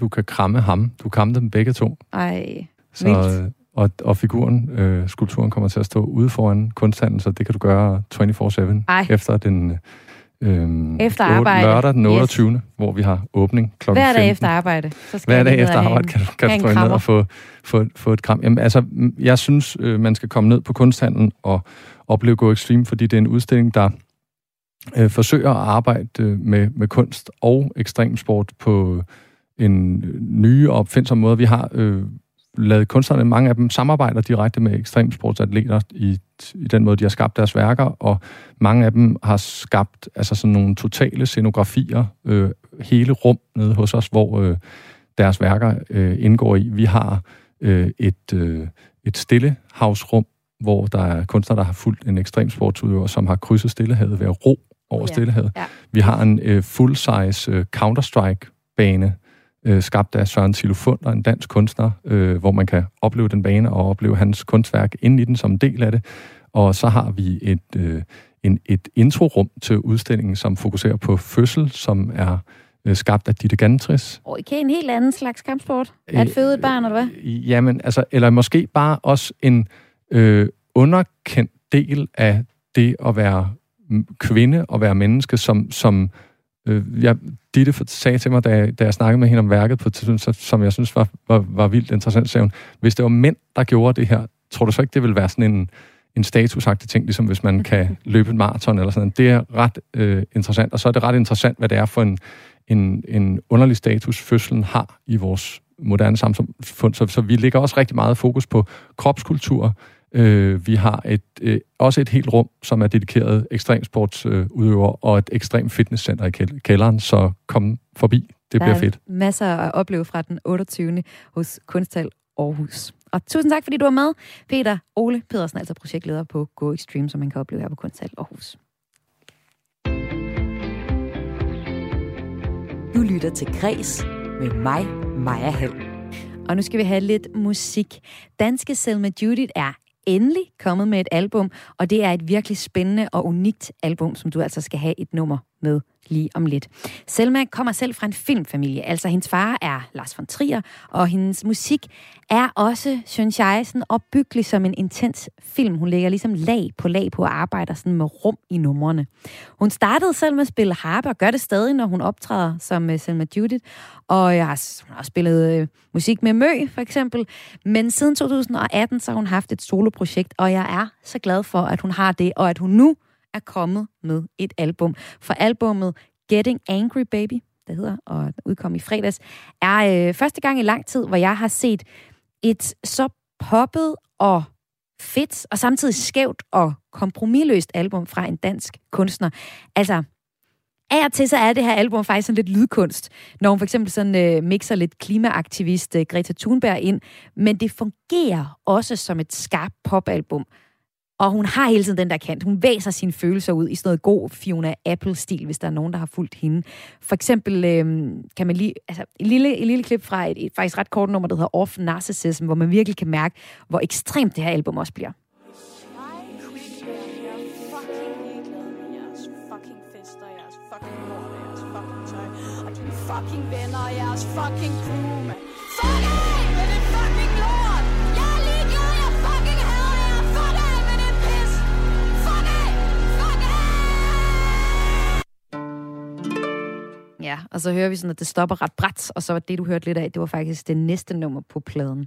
Du kan kramme ham. Du kan dem begge to. Ej, så, vildt. Og, og figuren, øh, skulpturen kommer til at stå ude foran kunsthandlen, så det kan du gøre 24-7 efter den Øhm, Efter arbejde. Lørdag den Yes. 28. hvor vi har åbning kl. Hver 15. dag efter arbejde. Så skal Hver dag efter arbejde kan, kan du ned og få, få, få et kram. Jamen, altså, jeg synes, øh, man skal komme ned på kunsthandlen og opleve Go Extreme, fordi det er en udstilling, der øh, forsøger at arbejde øh, med, med kunst og ekstremsport på en øh, nye og opfindsom måde. Vi har øh, lavet kunstnerne, mange af dem samarbejder direkte med ekstremsportsatleter i, i den måde, de har skabt deres værker, og mange af dem har skabt altså sådan nogle totale scenografier, øh, hele rum nede hos os, hvor øh, deres værker øh, indgår i. Vi har øh, et, øh, et stillehavsrum, hvor der er kunstnere, der har fulgt en ekstremsportsudøver, som har krydset Stillehavet ved at ro over Ja. Stillehavet. Ja. Vi har en øh, full-size øh, Counter-Strike-bane, øh, skabt af Søren Silo Funder, en dansk kunstner, øh, hvor man kan opleve den bane og opleve hans kunstværk inde i den som en del af det. Og så har vi et, øh, en, et introrum til udstillingen, som fokuserer på fødsel, som er øh, skabt af Ditte Gantris. Og okay, en helt anden slags kampsport. At Øh, føde et barn, eller hvad? Jamen, altså, eller måske bare også en øh, underkendt del af det at være kvinde og være menneske, som, som øh, jeg, Ditte sagde til mig, da jeg, da jeg snakkede med hende om værket, på tidspunkt, som jeg synes var, var, var vildt interessant, sagde hun, hvis det var mænd, der gjorde det her, tror du så ikke, det ville være sådan en, en statusagtig ting, ligesom hvis man [LAUGHS] kan løbe et maraton eller sådan. Det er ret øh, interessant, og så er det ret interessant, hvad det er for en, en, en underlig status, fødslen har i vores moderne samfund. Så, så vi lægger også rigtig meget fokus på kropskultur. Øh, vi har et, øh, også et helt rum, som er dedikeret ekstremsportsudøvere øh, og et ekstrem fitnesscenter i kæld- kælderen, så kom forbi. Det der bliver er fedt. masser at opleve fra den 28. hos Kunsthal Aarhus. Og tusind tak, fordi du var med, Peter Ole Pedersen, altså projektleder på Go Extreme, som man kan opleve her på Kunsthal Aarhus. Du lytter til Græs med mig, Maja Hall. Og nu skal vi have lidt musik. Danske Selma Judith er endelig kommet med et album, og det er et virkelig spændende og unikt album, som du altså skal have et nummer med lige om lidt. Selma kommer selv fra en filmfamilie, altså hendes far er Lars von Trier, og hendes musik er også, synes jeg, sådan opbyggelig som en intens film. Hun lægger ligesom lag på lag på og arbejder sådan med rum i numrene. Hun startede selv med at spille harpe, og gør det stadig, når hun optræder som øh, Selma Judith. Og jeg har, hun har også spillet øh, musik med Mø, for eksempel. Men siden 2018, så har hun haft et soloprojekt, og jeg er så glad for, at hun har det, og at hun nu er kommet med et album. For albummet Getting Angry Baby, det hedder, og udkom i fredags, er øh, første gang i lang tid, hvor jeg har set et så poppet og fedt, og samtidig skævt og kompromilløst album fra en dansk kunstner. Altså, af og til så er det her album faktisk sådan lidt lydkunst, når hun for eksempel sådan øh, mixer lidt klimaaktivist øh, Greta Thunberg ind, men det fungerer også som et skarpt popalbum. Og hun har hele tiden den der kant. Hun væser sine følelser ud i sådan noget god Fiona Apple-stil, hvis der er nogen, der har fulgt hende. For eksempel øh, kan man lige... Altså, et lille, et lille klip fra et, et faktisk ret kort nummer, der hedder Off Narcissism, hvor man virkelig kan mærke, hvor ekstremt det her album også bliver. fucking venner og jeres fucking crew, Ja, og så hører vi sådan, at det stopper ret bræt, og så var det, du hørte lidt af, det var faktisk det næste nummer på pladen.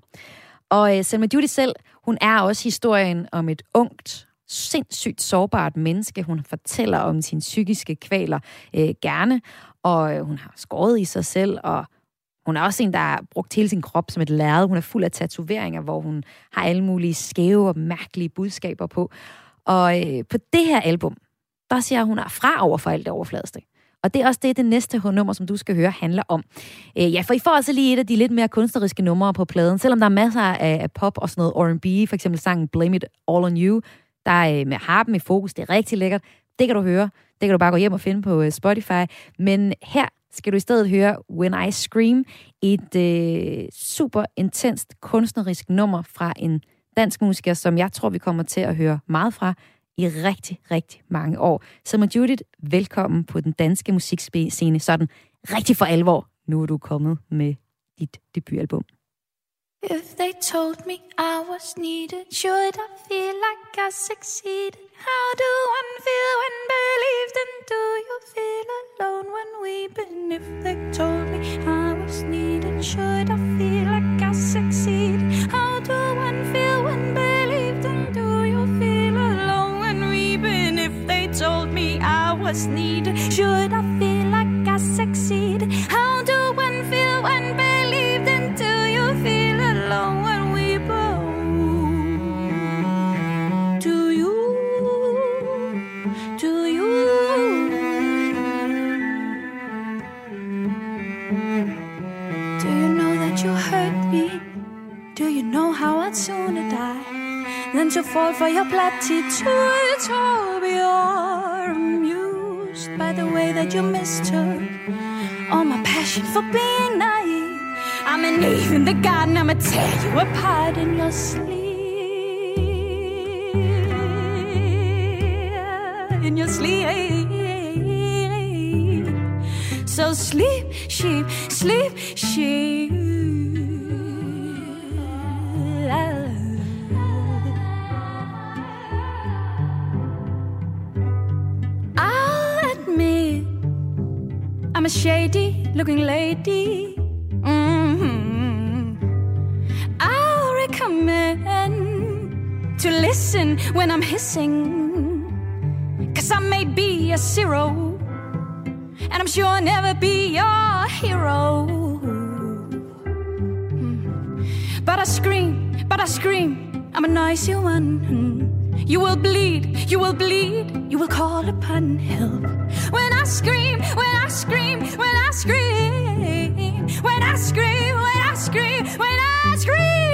Og øh, Selma Judy selv, hun er også historien om et ungt, sindssygt sårbart menneske. Hun fortæller om sine psykiske kvaler øh, gerne, og øh, hun har skåret i sig selv, og hun er også en, der har brugt hele sin krop som et lærred. Hun er fuld af tatoveringer, hvor hun har alle mulige skæve og mærkelige budskaber på. Og øh, på det her album, der siger hun er fra over for alt det overfladiske. Og det er også det, det næste nummer, som du skal høre, handler om. Øh, ja, for I får altså lige et af de lidt mere kunstneriske numre på pladen, selvom der er masser af, af pop og sådan noget R&B, for eksempel sangen Blame It All On You, der er øh, med harpen i fokus, det er rigtig lækkert. Det kan du høre. Det kan du bare gå hjem og finde på øh, Spotify. Men her skal du i stedet høre When I Scream, et øh, super intenst kunstnerisk nummer fra en dansk musiker, som jeg tror, vi kommer til at høre meget fra i rigtig, rigtig mange år. Så Selma Judith, velkommen på den danske musikscene, sådan rigtig for alvor. Nu er du kommet med dit debutalbum. If they told me I was needed, should I feel like I succeeded? How do one feel when believed? And do you feel alone when weeping? If they told me I was needed, should I was needed, should I feel like I succeed? How do one feel when believed? Do you feel alone when weeping? Do you? Do you? Do you know that you hurt me? Do you know how I'd sooner die than to fall for your platitudes? You're amused by the way that you mistook all my passion for being naive. I'm an Eve in the garden, I'ma tear you apart in your sleep. In your sleep. So sleep, sheep, sleep, sheep. I'm a shady looking lady. Mhm. I'll recommend to listen when I'm hissing. Cause I may be a zero, and I'm sure I'll never be your hero. Mm. But I scream, but I scream, I'm a noisy one. You will bleed, you will bleed, you will call upon help. Scream, when I scream, when I scream, when I scream, when I scream, when I scream,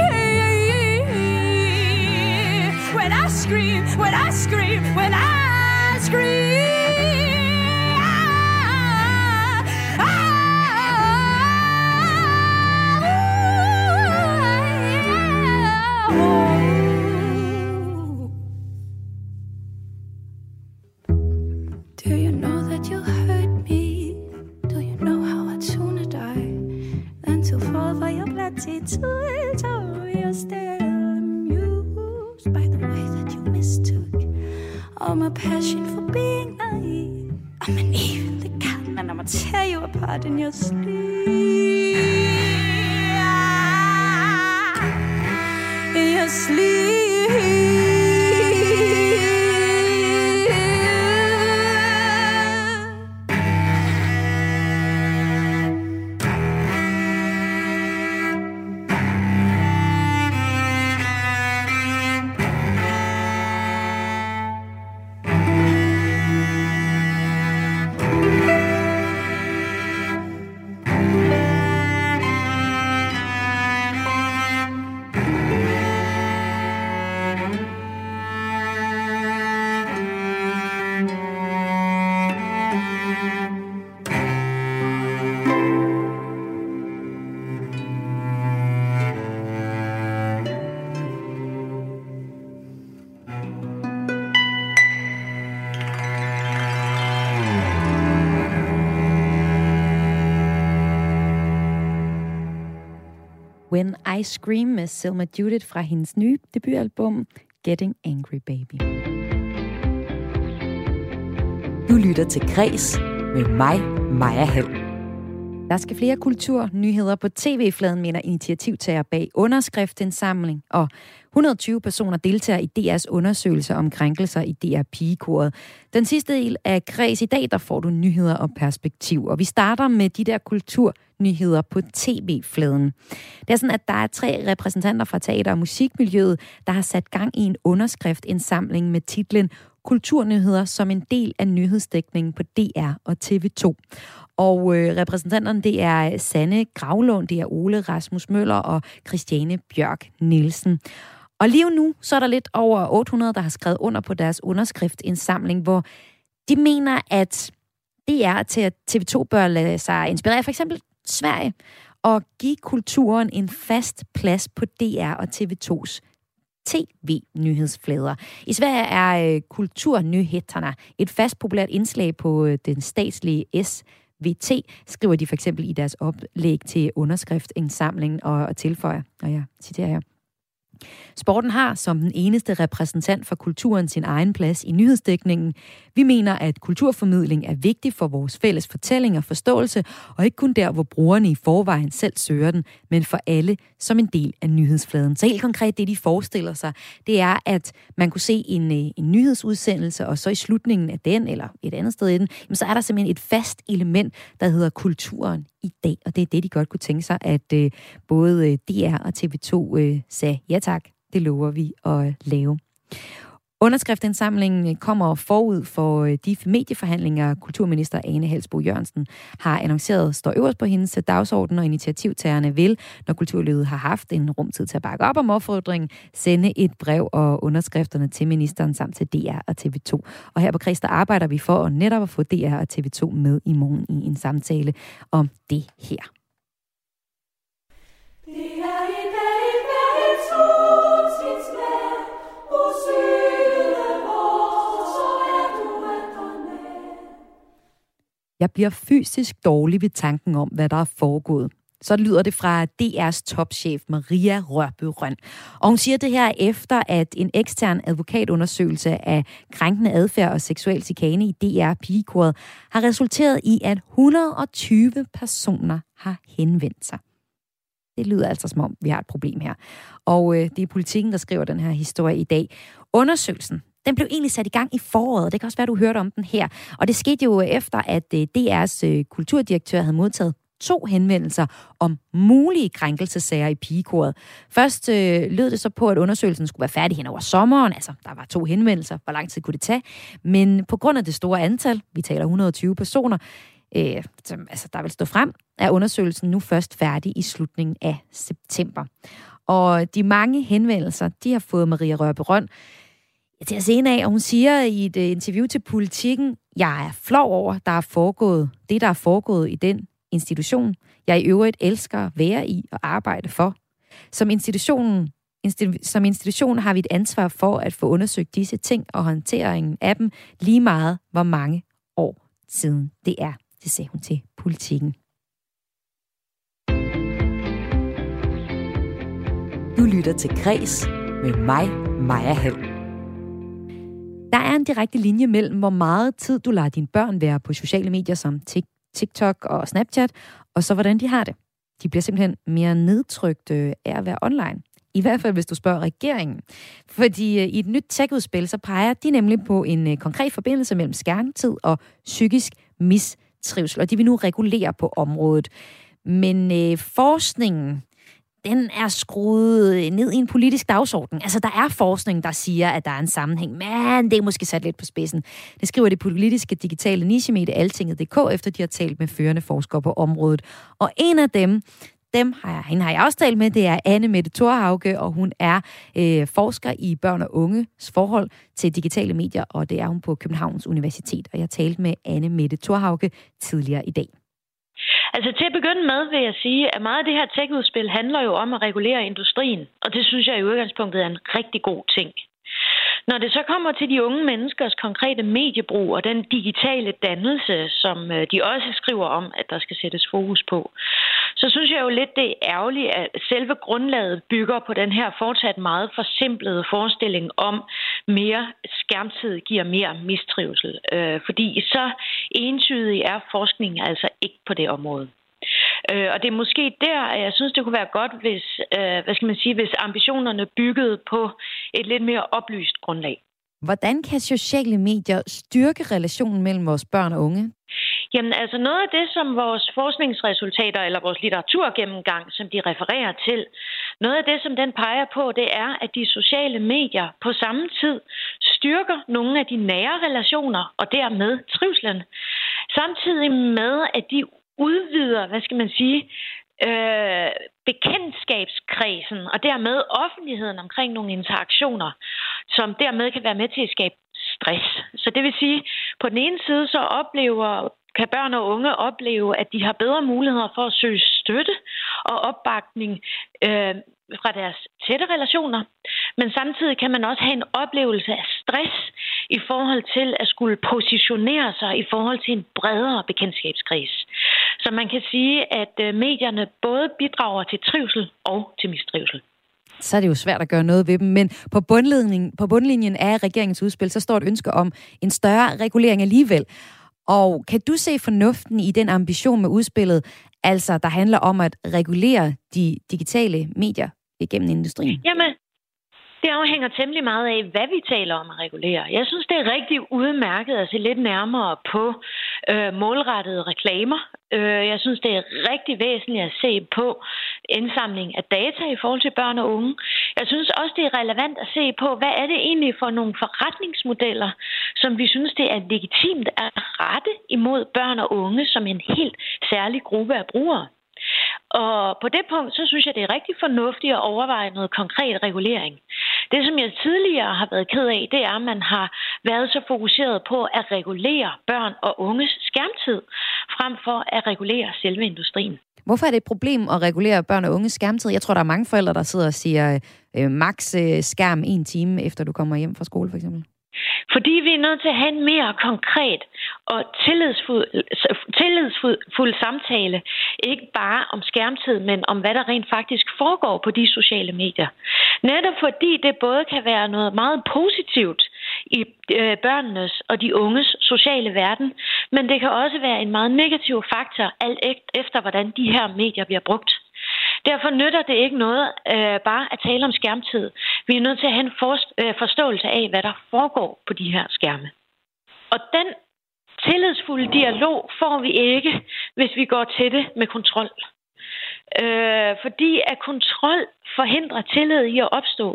when I scream, when I scream, when I scream. When I Scream med Selma Judith fra hendes nye debutalbum Getting Angry Baby. Du lytter til Græs med mig, Maja Hall. Der skal flere kulturnyheder på tv-fladen, mener initiativtager bag underskriftindsamling, og 120 personer deltager i DR's undersøgelse om krænkelser i DR Pigekoret. Den sidste del af Kreds i dag, der får du nyheder og perspektiv, og vi starter med de der kulturnyheder på tv-fladen. Det er sådan, at der er tre repræsentanter fra teater- og musikmiljøet, der har sat gang i en underskriftindsamling med titlen Kulturnyheder som en del af nyhedsdækningen på DR og TV2. Og øh, repræsentanterne, det er Sanne Gravlund, det er Ole Rasmus Møller og Christiane Bjørk Nielsen. Og lige nu, så er der lidt over 800, der har skrevet under på deres underskriftindsamling, hvor de mener, at det er til, at TV2 bør lade sig inspirere for eksempel Sverige og give kulturen en fast plads på DR og TV2's tv-nyhedsflader. I Sverige er øh, kulturnyhederne et fast populært indslag på øh, den statslige SVT, skriver de for eksempel i deres oplæg til underskriftindsamlingen og, og tilføjer, og jeg citerer her. Sporten har som den eneste repræsentant for kulturen sin egen plads i nyhedsdækningen. Vi mener, at kulturformidling er vigtig for vores fælles fortælling og forståelse, og ikke kun der, hvor brugerne i forvejen selv søger den, men for alle som en del af nyhedsfladen. Så helt konkret det, de forestiller sig, det er, at man kunne se en, øh, en nyhedsudsendelse, og så i slutningen af den, eller et andet sted i den, jamen, så er der simpelthen et fast element, der hedder kulturen i dag. Og det er det, de godt kunne tænke sig, at øh, både øh, DR og TV2 øh, sagde ja tak det lover vi at øh, lave. Underskriftindsamlingen kommer forud for øh, de medieforhandlinger, kulturminister Ane Halsbo Jørgensen har annonceret, står øverst på hendes øh, dagsorden, og initiativtagerne vil, når kulturlivet har haft en rumtid til at bakke op om opfordringen, sende et brev og underskrifterne til ministeren samt til DR og TV2. Og her på Kreds, der arbejder vi for at netop at få DR og TV2 med i morgen i en samtale om det her. Det er Jeg bliver fysisk dårlig ved tanken om, hvad der er foregået. Så lyder det fra DR's topchef Maria Rørbø Røn. Og hun siger det her efter, at en ekstern advokatundersøgelse af krænkende adfærd og seksuel chikane i DR Pigekoret har resulteret i, at 120 personer har henvendt sig. Det lyder altså som om, vi har et problem her. Og øh, det er politikken, der skriver den her historie i dag. Undersøgelsen den blev egentlig sat i gang i foråret. Det kan også være, du hørte om den her. Og det skete jo efter, at øh, DR's øh, kulturdirektør havde modtaget to henvendelser om mulige krænkelsesager i pigekoret. Først øh, lød det så på, at undersøgelsen skulle være færdig hen over sommeren. Altså, der var to henvendelser. Hvor lang tid kunne det tage? Men på grund af det store antal, vi taler 120 personer, øh, som, altså, der vil stå frem, er undersøgelsen nu først færdig i slutningen af september. Og de mange henvendelser, de har fået Maria Rørberøn til at se af, og hun siger i et øh, interview til Politiken, jeg er flov over, der er foregået, det der er foregået i den institution, jeg i øvrigt elsker at være i og arbejde for. Som institutionen Institu- som institution har vi et ansvar for at få undersøgt disse ting og håndteringen af dem lige meget, hvor mange år siden det er. Det sagde hun til politikken. Du lytter til Græs med mig, Maja Hall. Der er en direkte linje mellem, hvor meget tid du lader dine børn være på sociale medier som TikTok og Snapchat, og så hvordan de har det. De bliver simpelthen mere nedtrykt af at være online. I hvert fald, hvis du spørger regeringen. Fordi øh, i et nyt tech-udspil, så peger de nemlig på en øh, konkret forbindelse mellem skærmtid og psykisk mistrivsel, og de vil nu regulere på området. Men øh, forskningen den er skruet ned i en politisk dagsorden. Altså, der er forskning, der siger, at der er en sammenhæng, men det er måske sat lidt på spidsen. Det skriver det politiske digitale nichemedie Altinget.dk, efter de har talt med førende forskere på området. Og en af dem, dem har jeg, hende har jeg også talt med, det er Anne Mette Thorhauge, og hun er øh, forsker i børn og unges forhold til digitale medier, og det er hun på Københavns Universitet. Og jeg talte med Anne Mette Thorhauge tidligere i dag. Altså til at begynde med vil jeg sige, at meget af det her tech-udspil handler jo om at regulere industrien, og det synes jeg i udgangspunktet er en rigtig god ting. Når det så kommer til de unge menneskers konkrete mediebrug og den digitale dannelse, som øh, de også skriver om, at der skal sættes fokus på, så synes jeg jo lidt, det er ærgerligt, at selve grundlaget bygger på den her fortsat meget forsimplede forestilling om, mere skærmtid giver mere mistrivsel. Øh, fordi så entydig er forskningen altså ikke på det område. Øh, og det er måske der, at jeg synes, det kunne være godt, hvis, øh, hvad skal man sige, hvis ambitionerne byggede på et lidt mere oplyst grundlag. Hvordan kan sociale medier styrke relationen mellem vores børn og unge? Jamen altså noget af det, som vores forskningsresultater eller vores litteraturgennemgang, som de refererer til, noget af det, som den peger på, det er, at de sociale medier på samme tid styrker nogle af de nære relationer og dermed trivslen. Samtidig med, at de udvider, hvad skal man sige, øh, bekendtskabskredsen og dermed offentligheden omkring nogle interaktioner, som dermed kan være med til at skabe stress. Så det vil sige, på den ene side så oplever kan børn og unge opleve, at de har bedre muligheder for at søge støtte og opbakning øh, fra deres tætte relationer. Men samtidig kan man også have en oplevelse af stress i forhold til at skulle positionere sig i forhold til en bredere bekendtskabskreds. Så man kan sige, at øh, medierne både bidrager til trivsel og til mistrivsel. så er det jo svært at gøre noget ved dem. Men på bundlinjen, på bundlinjen af regeringens udspil, så står et ønske om en større regulering alligevel. Og kan du se fornuften i den ambition med udspillet, altså der handler om at regulere de digitale medier igennem industrien? Jamen, det afhænger temmelig meget af, hvad vi taler om at regulere. Jeg synes, det er rigtig udmærket at se lidt nærmere på øh, målrettede reklamer. Øh, jeg synes, det er rigtig væsentligt at se på indsamling af data i forhold til børn og unge. Jeg synes også, det er relevant at se på, hvad er det egentlig for nogle forretningsmodeller, som vi synes, det er legitimt at rette imod børn og unge som en helt særlig gruppe af brugere. Og på det punkt, så synes jeg, det er rigtig fornuftigt at overveje noget konkret regulering. Det, som jeg tidligere har været ked af, det er, at man har været så fokuseret på at regulere børn og unges skærmtid, frem for at regulere selve industrien. Hvorfor er det et problem at regulere børn og unges skærmtid? Jeg tror, der er mange forældre, der sidder og siger, øh, max øh, skærm en time, efter du kommer hjem fra skole, for eksempel. Fordi vi er nødt til at have en mere konkret og tillidsfuld, tillidsfuld samtale. Ikke bare om skærmtid, men om hvad der rent faktisk foregår på de sociale medier. Netop fordi det både kan være noget meget positivt i øh, børnenes og de unges sociale verden, men det kan også være en meget negativ faktor, alt efter hvordan de her medier bliver brugt. Derfor nytter det ikke noget øh, bare at tale om skærmtid. Vi er nødt til at have en for, øh, forståelse af, hvad der foregår på de her skærme. Og den tillidsfulde dialog får vi ikke, hvis vi går til det med kontrol. Øh, fordi at kontrol forhindrer tillid i at opstå.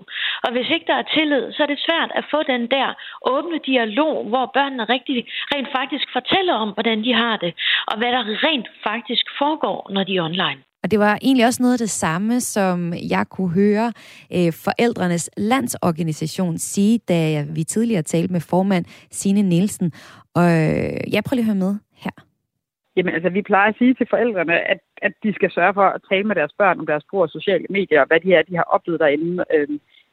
Og hvis ikke der er tillid, så er det svært at få den der åbne dialog, hvor børnene rigtig, rent faktisk fortæller om, hvordan de har det, og hvad der rent faktisk foregår, når de er online. Og det var egentlig også noget af det samme, som jeg kunne høre øh, Forældrenes Landsorganisation sige, da vi tidligere talte med formand Sine Nielsen. Og øh, jeg prøver lige at høre med her. Jamen altså, vi plejer at sige til forældrene, at, at de skal sørge for at tale med deres børn om deres brug af sociale medier, og hvad de er, de har oplevet derinde, øh,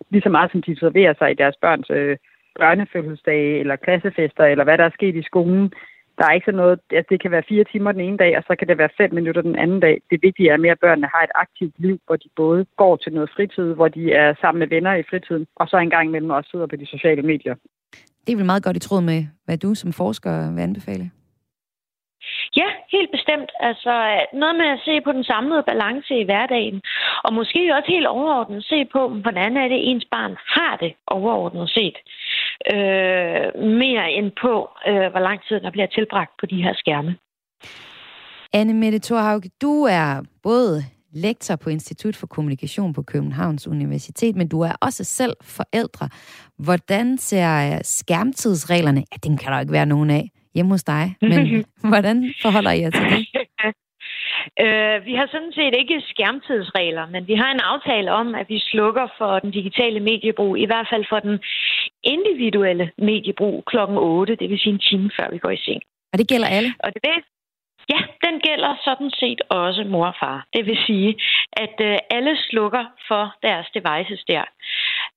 lige så meget som de serverer sig i deres børns øh, børnefødselsdage, eller klassefester, eller hvad der er sket i skolen der er ikke sådan noget, at det kan være fire timer den ene dag, og så kan det være fem minutter den anden dag. Det vigtige er mere, at børnene har et aktivt liv, hvor de både går til noget fritid, hvor de er sammen med venner i fritiden, og så en gang imellem også sidder på de sociale medier. Det er vel meget godt i tråd med, hvad du som forsker vil anbefale? Ja, helt bestemt. Altså noget med at se på den samlede balance i hverdagen, og måske også helt overordnet se på, hvordan er det ens barn har det overordnet set. Øh, mere end på, øh, hvor lang tid der bliver tilbragt på de her skærme. Anne Mette Thorhaug, du er både lektor på Institut for Kommunikation på Københavns Universitet, men du er også selv forældre. Hvordan ser skærmtidsreglerne? Ja, den kan der ikke være nogen af hjemme hos dig. [LAUGHS] Men hvordan forholder I jer til det? [LAUGHS] Øh, vi har sådan set ikke skærmtidsregler, men vi har en aftale om, at vi slukker for den digitale mediebrug, i hvert fald for den individuelle mediebrug klokken 8, det vil sige en time før vi går i seng. Og det gælder alle? Og det, Ja, den gælder sådan set også mor og far. Det vil sige, at øh, alle slukker for deres devices der.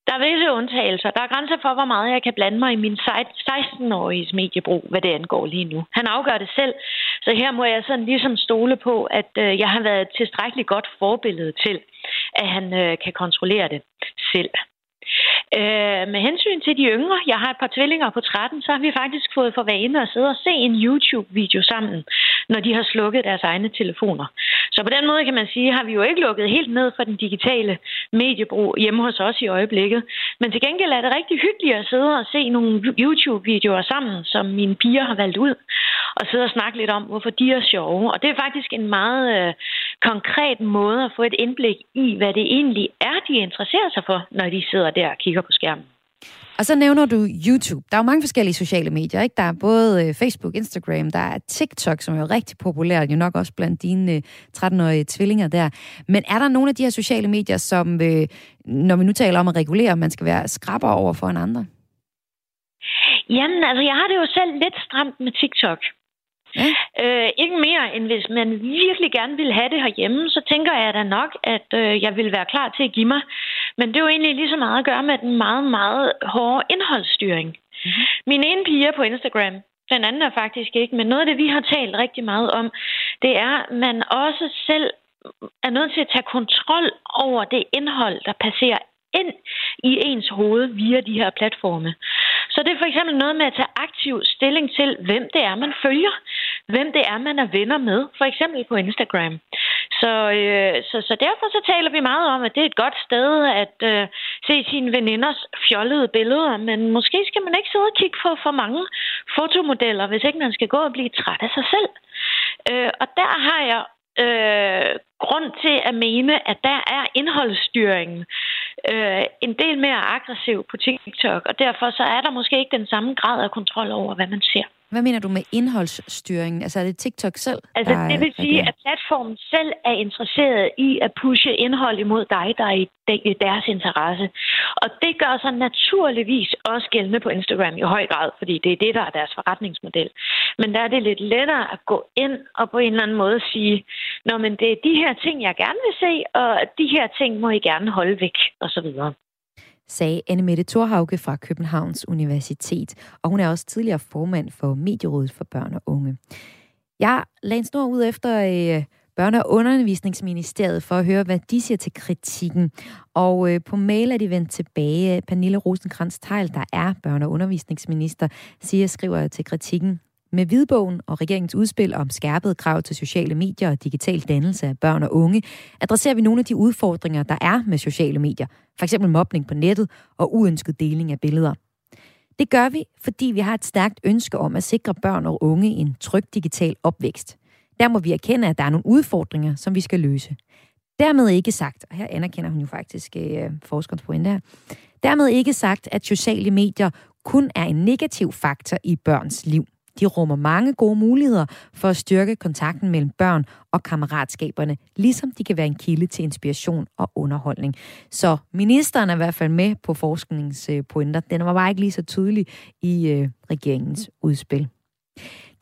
Der er visse undtagelser. Der er grænser for, hvor meget jeg kan blande mig i min 16-årige mediebrug, hvad det angår lige nu. Han afgør det selv, så her må jeg sådan ligesom stole på, at øh, jeg har været tilstrækkeligt godt forbillede til, at han øh, kan kontrollere det selv. Øh, med hensyn til de yngre, jeg har et par tvillinger på 13, så har vi faktisk fået for vane at sidde og se en YouTube-video sammen, når de har slukket deres egne telefoner. Så på den måde kan man sige, har vi jo ikke lukket helt ned for den digitale mediebrug hjemme hos os i øjeblikket. Men til gengæld er det rigtig hyggeligt at sidde og se nogle YouTube-videoer sammen, som mine piger har valgt ud, og sidde og snakke lidt om, hvorfor de er sjove. Og det er faktisk en meget øh, konkret måde at få et indblik i, hvad det egentlig er, de interesserer sig for, når de sidder der og kigger på skærmen. Og så nævner du YouTube. Der er jo mange forskellige sociale medier, ikke? Der er både øh, Facebook, Instagram, der er TikTok, som er jo rigtig populært, jo nok også blandt dine 13-årige øh, tvillinger der. Men er der nogle af de her sociale medier, som, øh, når vi nu taler om at regulere, man skal være skrabber over for en andre? Jamen, altså, jeg har det jo selv lidt stramt med TikTok. Ja. Øh, ikke mere, end hvis man virkelig gerne vil have det herhjemme, så tænker jeg da nok, at øh, jeg vil være klar til at give mig. Men det er jo egentlig lige så meget at gøre med den meget, meget hårde indholdsstyring. Mm-hmm. Min ene pige på Instagram, den anden er faktisk ikke, men noget af det, vi har talt rigtig meget om, det er, at man også selv er nødt til at tage kontrol over det indhold, der passerer ind i ens hoved via de her platforme. Så det er for eksempel noget med at tage aktiv stilling til, hvem det er, man følger. Hvem det er, man er venner med. For eksempel på Instagram. Så, øh, så, så derfor så taler vi meget om, at det er et godt sted at øh, se sine veninders fjollede billeder. Men måske skal man ikke sidde og kigge på for mange fotomodeller, hvis ikke man skal gå og blive træt af sig selv. Øh, og der har jeg øh, grund til at mene, at der er indholdsstyringen øh, en del mere aggressiv på TikTok, og derfor så er der måske ikke den samme grad af kontrol over, hvad man ser. Hvad mener du med indholdsstyringen? Altså er det TikTok selv? Altså der det vil sige, at platformen selv er interesseret i at pushe indhold imod dig, der er i de- i deres interesse. Og det gør sig naturligvis også gældende på Instagram i høj grad, fordi det er det, der er deres forretningsmodel. Men der er det lidt lettere at gå ind og på en eller anden måde sige, Nå, men det er de her ting, jeg gerne vil se, og de her ting må I gerne holde væk, og så videre sagde Annemette Thorhauge fra Københavns Universitet, og hun er også tidligere formand for Medierådet for Børn og Unge. Jeg lagde en snor ud efter øh, Børne- og Undervisningsministeriet for at høre, hvad de siger til kritikken. Og øh, på mail er de vendt tilbage. Pernille rosenkrantz teil der er børne- og undervisningsminister, siger, skriver til kritikken. Med hvidbogen og regeringens udspil om skærpet krav til sociale medier og digital dannelse af børn og unge, adresserer vi nogle af de udfordringer, der er med sociale medier. For eksempel mobning på nettet og uønsket deling af billeder. Det gør vi, fordi vi har et stærkt ønske om at sikre børn og unge en tryg digital opvækst. Der må vi erkende, at der er nogle udfordringer, som vi skal løse. Dermed ikke sagt, og her anerkender hun jo faktisk øh, forskerens pointe her, dermed ikke sagt, at sociale medier kun er en negativ faktor i børns liv. De rummer mange gode muligheder for at styrke kontakten mellem børn og kammeratskaberne, ligesom de kan være en kilde til inspiration og underholdning. Så ministeren er i hvert fald med på forskningspointer. Den var bare ikke lige så tydelig i øh, regeringens udspil.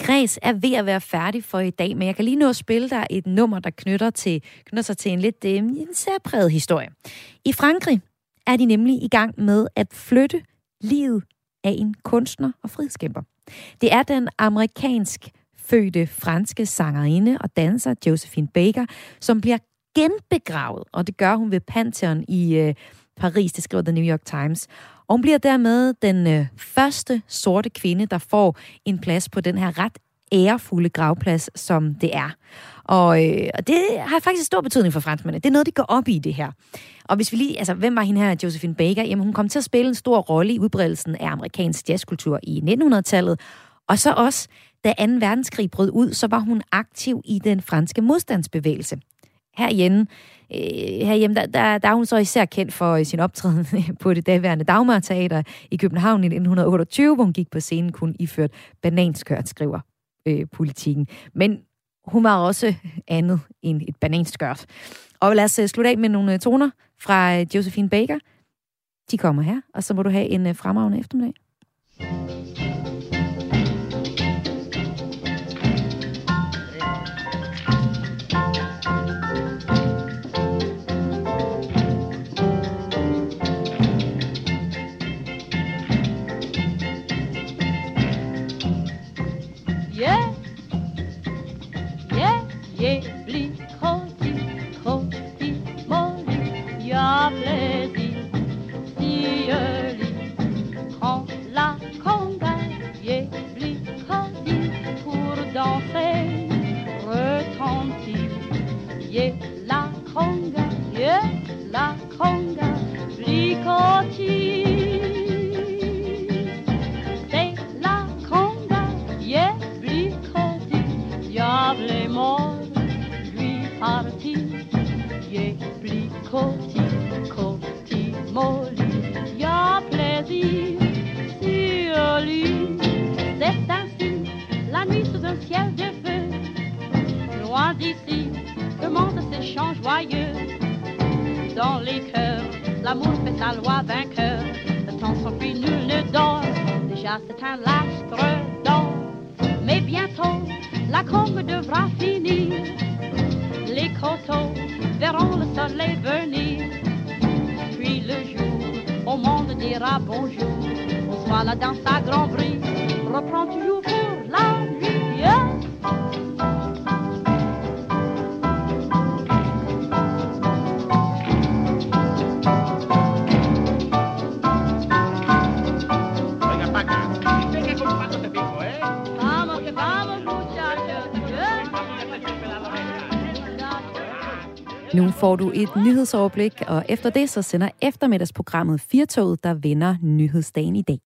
Kreds er ved at være færdig for i dag, men jeg kan lige nå at spille dig et nummer, der knytter, til, knytter sig til en lidt øh, en særpræget historie. I Frankrig er de nemlig i gang med at flytte livet af en kunstner og frihedskæmper. Det er den amerikansk fødte franske sangerinde og danser Josephine Baker, som bliver genbegravet, og det gør hun ved Pantheon i øh, Paris, det skriver The New York Times. Og hun bliver dermed den øh, første sorte kvinde, der får en plads på den her ret ærefulde gravplads, som det er. Og, øh, og det har faktisk stor betydning for franskmændene. Det er noget, de går op i, det her. Og hvis vi lige, altså, hvem var hende her, Josephine Baker? Jamen, hun kom til at spille en stor rolle i udbredelsen af amerikansk jazzkultur i 1900-tallet. Og så også, da 2. verdenskrig brød ud, så var hun aktiv i den franske modstandsbevægelse. Herhjemme, øh, herhjemme der, der, der er hun så især kendt for øh, sin optræden [LAUGHS] på det daværende Dagmar Teater i København i 1928, hvor hun gik på scenen kun iført bananskørt, skriver øh, politikken. Men hun var også andet end et bananskørt. Og lad os øh, slutte af med nogle øh, toner fra øh, Josephine Baker. De kommer her, og så må du have en fremragende eftermiddag. Et nyhedsoverblik, og efter det så sender eftermiddagsprogrammet Firtoget, der vender nyhedsdagen i dag.